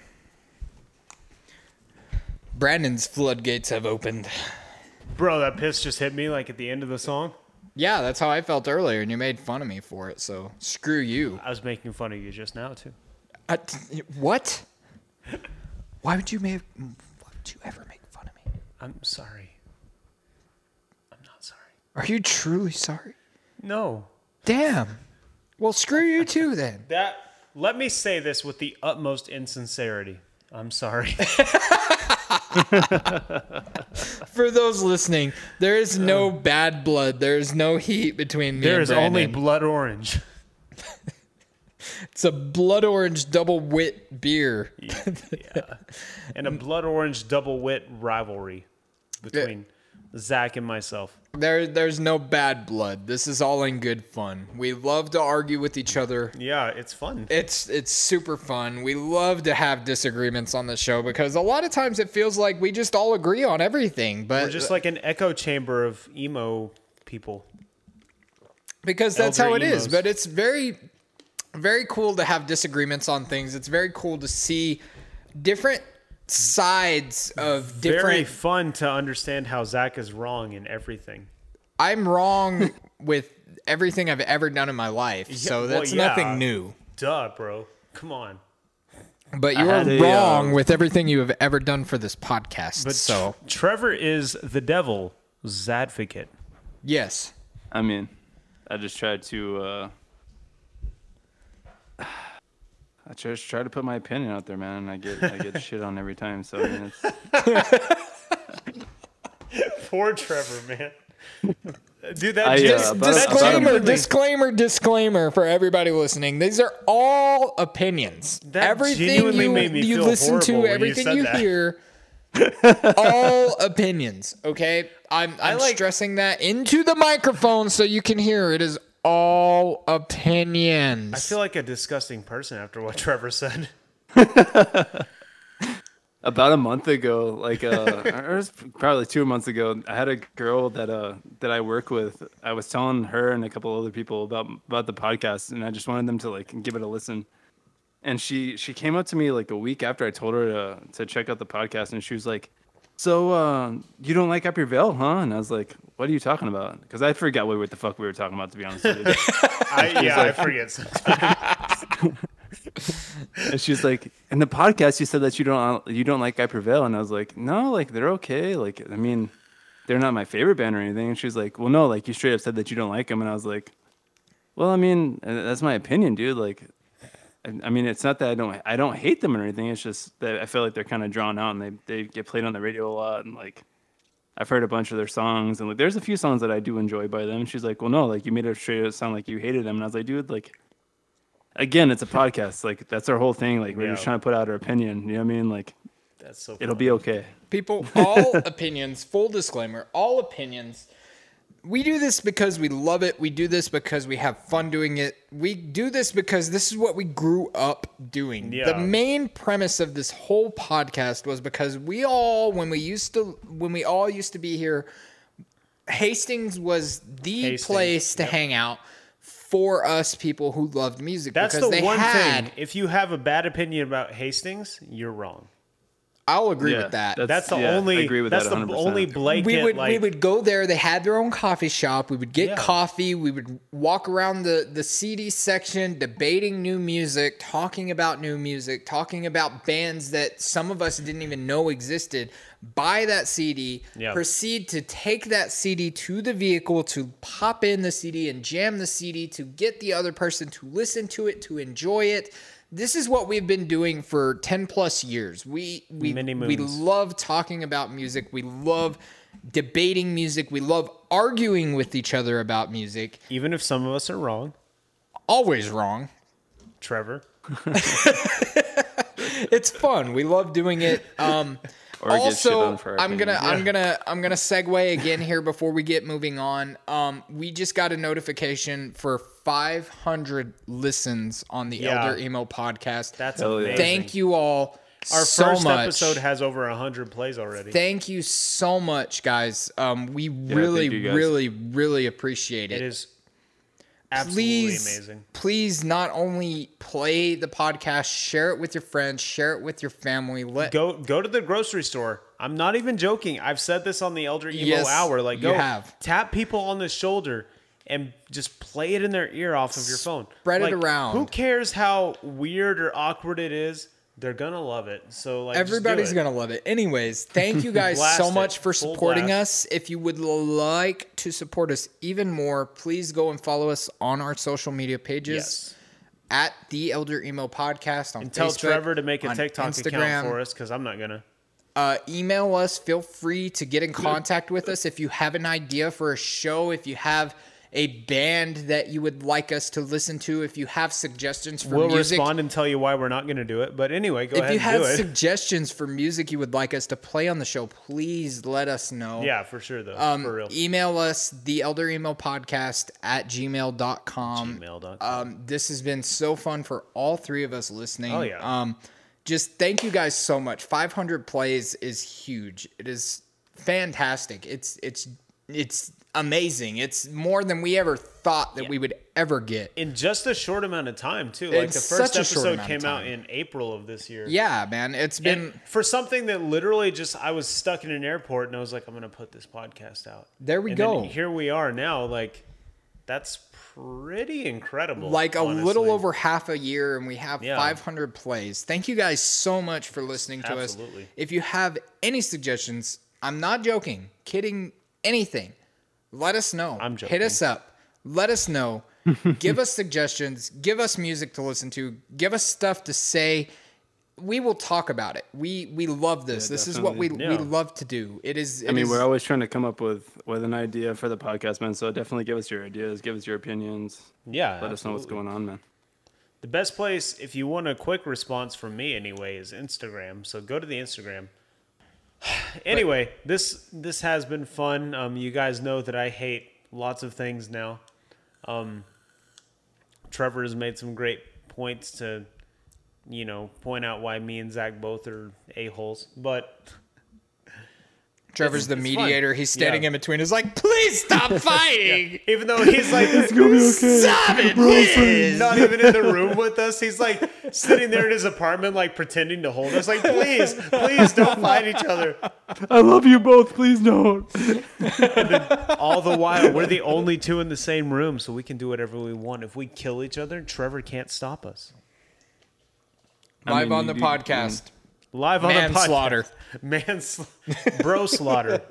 Brandon's floodgates have opened. Bro, that piss just hit me like at the end of the song. Yeah, that's how I felt earlier, and you made fun of me for it. So screw you. I was making fun of you just now too. Uh, t- what? Why would you make? Why would you ever make fun of me? I'm sorry. I'm not sorry. Are you truly sorry? No. Damn. Well, screw you too then. That let me say this with the utmost insincerity. I'm sorry. For those listening, there is no uh. bad blood. There is no heat between me there and is only blood orange. It's a blood orange double wit beer. yeah. And a blood orange double wit rivalry between Zach and myself. There, there's no bad blood. This is all in good fun. We love to argue with each other. Yeah, it's fun. It's it's super fun. We love to have disagreements on the show because a lot of times it feels like we just all agree on everything. But We're just like an echo chamber of emo people. because that's elder how it is. emos. But it's very, very cool to have disagreements on things. It's very cool to see different sides of different. It's Very fun to understand how Zach is wrong in everything. I'm wrong with everything I've ever done in my life, so well, that's yeah. nothing new. Duh, bro. Come on. But you are wrong uh, with everything you have ever done for this podcast. But so Tr- Trevor is the devil's advocate. yes, I mean, I just tried to. uh I just try to put my opinion out there, man, and I get I get shit on every time. So I mean, it's Poor Trevor, man. Dude, that I, uh, just, about- that about disclaimer, genuinely- disclaimer, disclaimer for everybody listening. These are all opinions. That everything you, you listen to, horrible when you everything you, hear, all opinions. Okay, I'm I'm like- stressing that into the microphone so you can hear. It is all opinions. I feel like a disgusting person after what Trevor said. about a month ago, like uh, or it was probably two months ago, I had a girl that uh that I work with. I was telling her and a couple other people about about the podcast, and I just wanted them to like give it a listen. And she she came up to me like a week after I told her to to check out the podcast, and she was like, "So uh, you don't like I Prevail, huh?" And I was like, "What are you talking about?" Because I forgot what the fuck we were talking about, to be honest with you. I, yeah, I forget sometimes. And she's like, in the podcast, you said that you don't you don't like I Prevail, and I was like, no, like they're okay. Like I mean, they're not my favorite band or anything. And she's like, well, no, like you straight up said that you don't like them, and I was like, well, I mean, uh, that's my opinion, dude. Like, I, I mean, it's not that I don't I don't hate them or anything. It's just that I feel like they're kind of drawn out and they they get played on the radio a lot, and like. I've heard a bunch of their songs, and like, there's a few songs that I do enjoy by them. And she's like, "Well, no, like you made it straight up sound like you hated them," and I was like, "Dude, like, again, it's a podcast. Like that's our whole thing. Like we're just trying to put out our opinion. You know what I mean? Like That's so. it'll be okay. People, all opinions, full disclaimer, all opinions. We do this because we love it. We do this because we have fun doing it. We do this because this is what we grew up doing. The main premise of this whole podcast was because we all, when we used to, when we all used to be here, Hastings was the Hastings, place to hang out for us people who loved music. That's because the they one had, thing. If you have a bad opinion about Hastings, you're wrong. I'll agree Yeah, with that. that's- That's the yeah, I only. agree with that's that 100%. only blanket. we would like, we would go there. They had their own coffee shop. We would get Yeah. coffee. We would walk around the the CD section, debating new music, talking about new music, talking about bands that some of us didn't even know existed. Buy that CD. Yeah. Proceed to take that CD to the vehicle to pop in the CD and jam the CD to get the other person to listen to it to enjoy it. This is what we've been doing for 10 plus years. We we we love talking about music. We love debating music. We love arguing with each other about music. even if some of us are wrong, Always wrong. Trevor. It's fun. We love doing it. Um, Or get shit also, on for our I'm gonna opinions. I'm gonna I'm gonna segue again here before we get moving on. Um, we just got a notification for 500 listens on the Yeah. Elder Emo podcast. That's Hell yeah. amazing. Thank you all Our so first much. episode has over hundred plays already. Thank you so much, guys. Um, we really, guys. really, really appreciate it. it is Absolutely please, amazing. please not only play the podcast, share it with your friends, share it with your family. Let Go go to the grocery store. I'm not even joking. I've said this on the Elder Emo Yes, Hour. Like, you go have. tap people on the shoulder and just play it in their ear off of your phone. Spread it around. Who cares how weird or awkward it is? They're gonna love it. So like, Everybody's gonna love it. Anyways, thank you guys so much for supporting blast. us. If you would like to support us even more, please go and follow us on our social media pages Yes. at the Elder Emo Podcast on And tell Trevor to make a TikTok Instagram. account for us because I'm not gonna. Uh, email us. Feel free to get in contact with us if you have an idea for a show. If you have a band that you would like us to listen to. If you have suggestions for music, We'll music. respond and tell you why we're not gonna do it. But anyway, go if ahead you and have suggestions for music you would like us to play on the show, please let us know. yeah, for sure though. Um, for real. email us the elder emo podcast at gmail.com. Gmail.com. Um, this has been so fun for all three of us listening. Oh, yeah. Um, just thank you guys so much. 500 plays is huge. It is fantastic. It's it's it's amazing. It's more than we ever thought that we would ever get. in just a short amount of time too. Like In the first episode came out in April of this year. Yeah, man. It's been And for something that literally just I was stuck in an airport and I was like, I'm gonna put this podcast out. There we And go. here we are now. Like that's pretty incredible. like a honestly. little over half a year and we have Yeah. 500 plays. Thank you guys so much for listening to Absolutely. us. If you have any suggestions, I'm not joking, kidding, anything, let us know. I'm joking. Hit us up. Let us know. give us suggestions. Give us music to listen to. Give us stuff to say. We will talk about it. We we love this. this is what we definitely. we love to do. It is. I mean, is- we're always trying to come up with with an idea for the podcast, man. So definitely give us your ideas, give us your opinions. Yeah. Let us know what's going on, man. The best place, if you want a quick response from me anyway, is Instagram. So go to the Instagram. anyway, this this has been fun. Um, you guys know that I hate lots of things now. Um, Trevor has made some great points to, you know, point out why me and Zach both are a holes. But Trevor's the mediator. He's standing Yeah. in between. He's like, please stop fighting. even though he's like, Stop it, please. He's not even in the room with us. He's like sitting there in his apartment, like pretending to hold us. Like, please, please don't fight each other. I love you both. Please don't. All the while, we're the only two in the same room, so we can do whatever we want. If we kill each other, Trevor can't stop us. Live mean, on you the do- I mean- podcast. Live on Manslaughter. the podcast. Mansl- Bro Slaughter.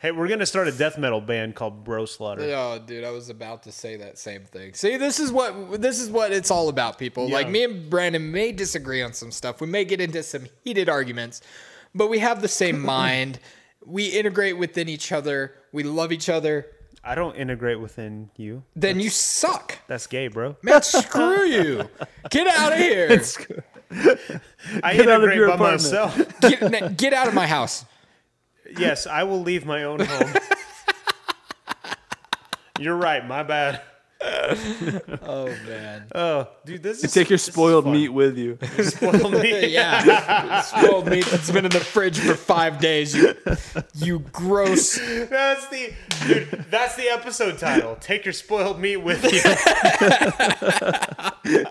hey, we're gonna start a death metal band called Bro Slaughter. Oh, dude, I was about to say that same thing. See, this is what this is what it's all about, people. Like me and Brandon may disagree on some stuff. We may get into some heated arguments, but we have the same mind. We integrate within each other. We love each other. I don't integrate within you. Then you suck. That's gay, bro. Man, screw you. Get out of here. I Get out of integrate your by apartment. myself. Get, get out of my house. Yes, I will leave my own home. You're right. My bad. Oh man. Oh, dude, this is Take your spoiled meat with you. Spoiled meat. Yeah. Spoiled meat that's been in the fridge for five days. You, you gross. That's the dude. That's the episode title. Take your spoiled meat with you.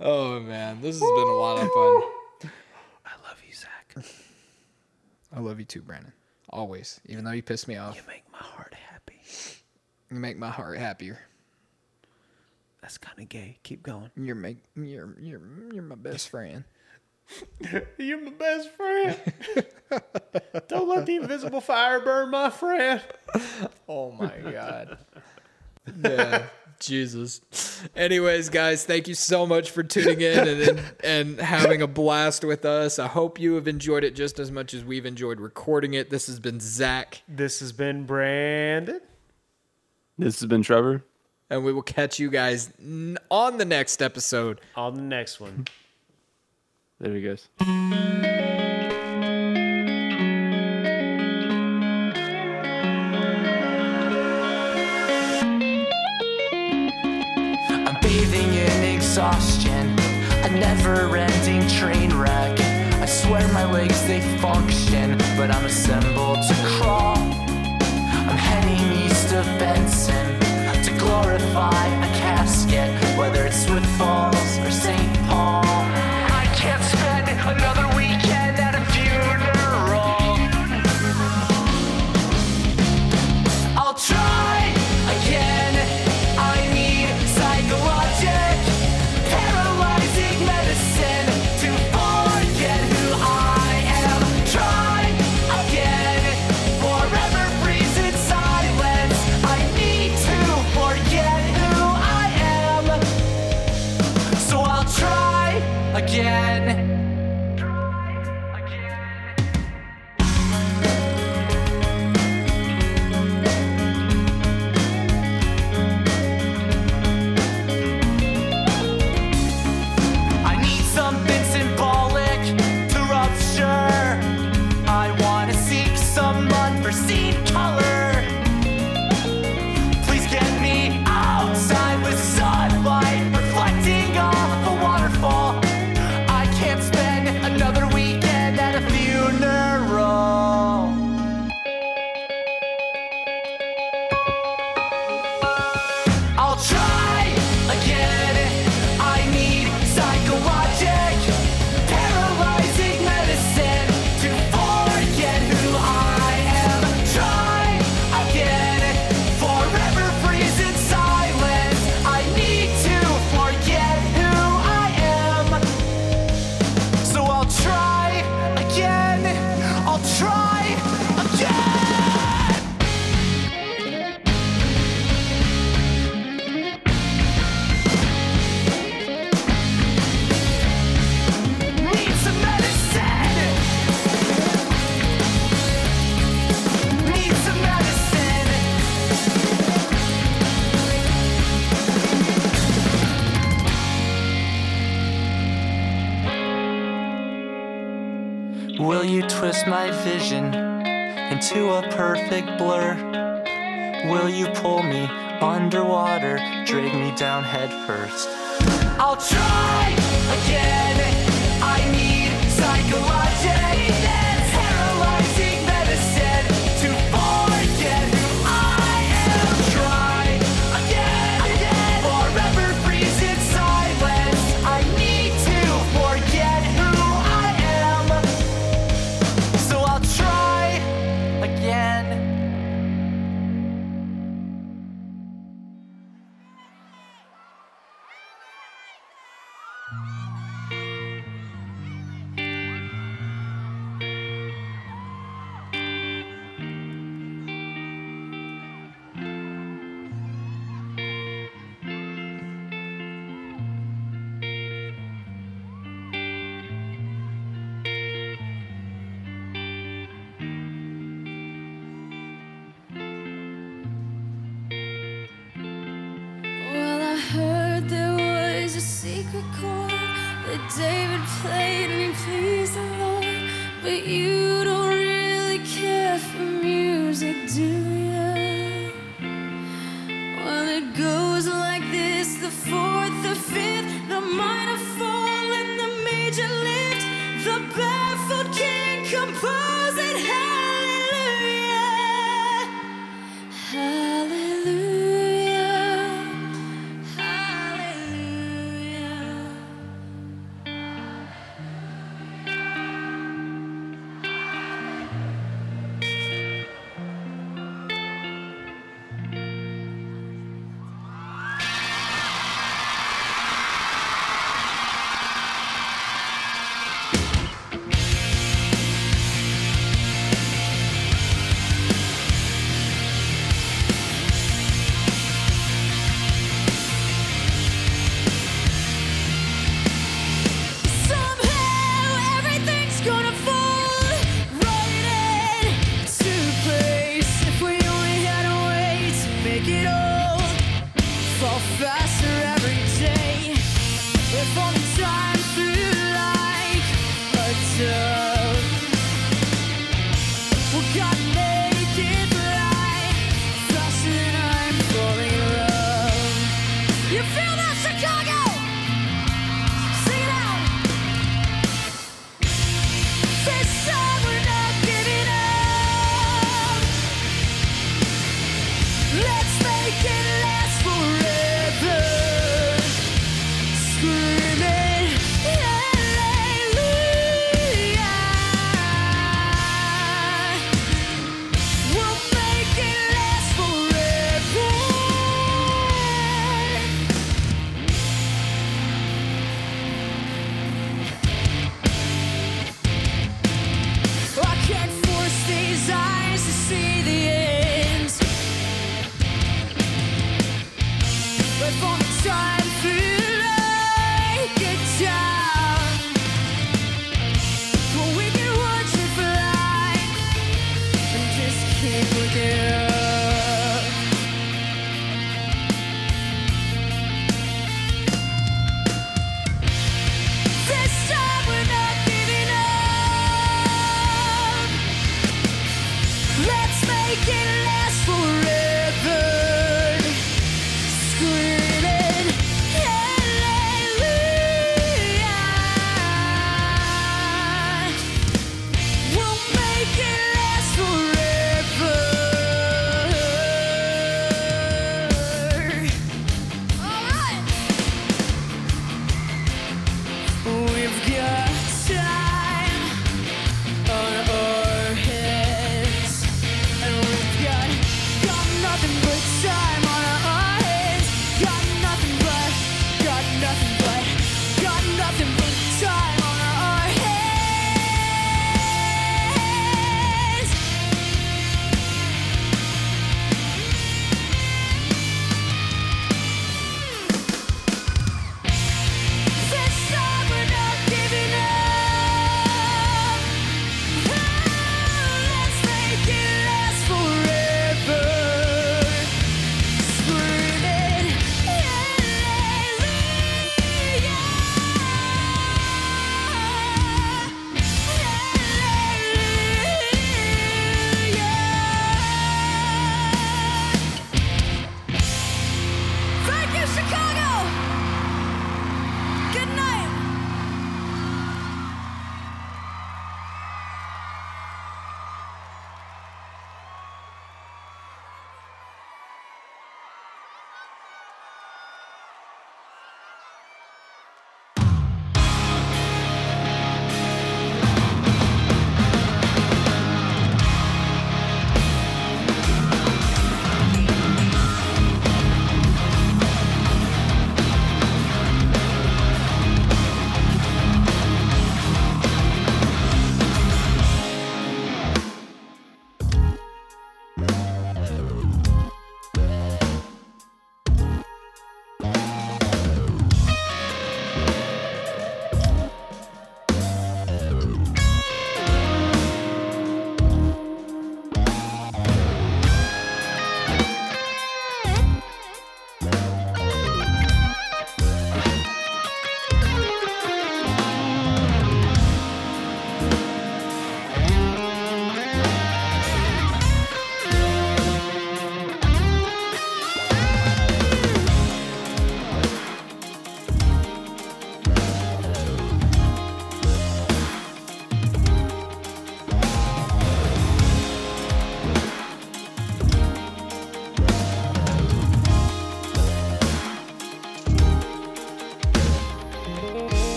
Oh man, this has been a lot of fun. I love you, Zach. I love you too, Brandon. Always. Even though you piss me off, You make my heart happy. you make my heart happier. That's kind of gay. Keep going. You're make you're you're you're my best friend. You're my best friend. Don't let the invisible fire burn my friend. Oh my god. yeah. Jesus. Anyways, guys, thank you so much for tuning in and, and and having a blast with us. I hope you have enjoyed it just as much as we've enjoyed recording it. This has been Zach, This has been Brandon. This has been Trevor. and we will catch you guys n- on the next episode. On the next one. There you guys. Exhaustion, a never ending train wreck. I swear my legs they function, but I'm assembled to crawl. I'm heading east of Benson to glorify a casket, whether it's with balls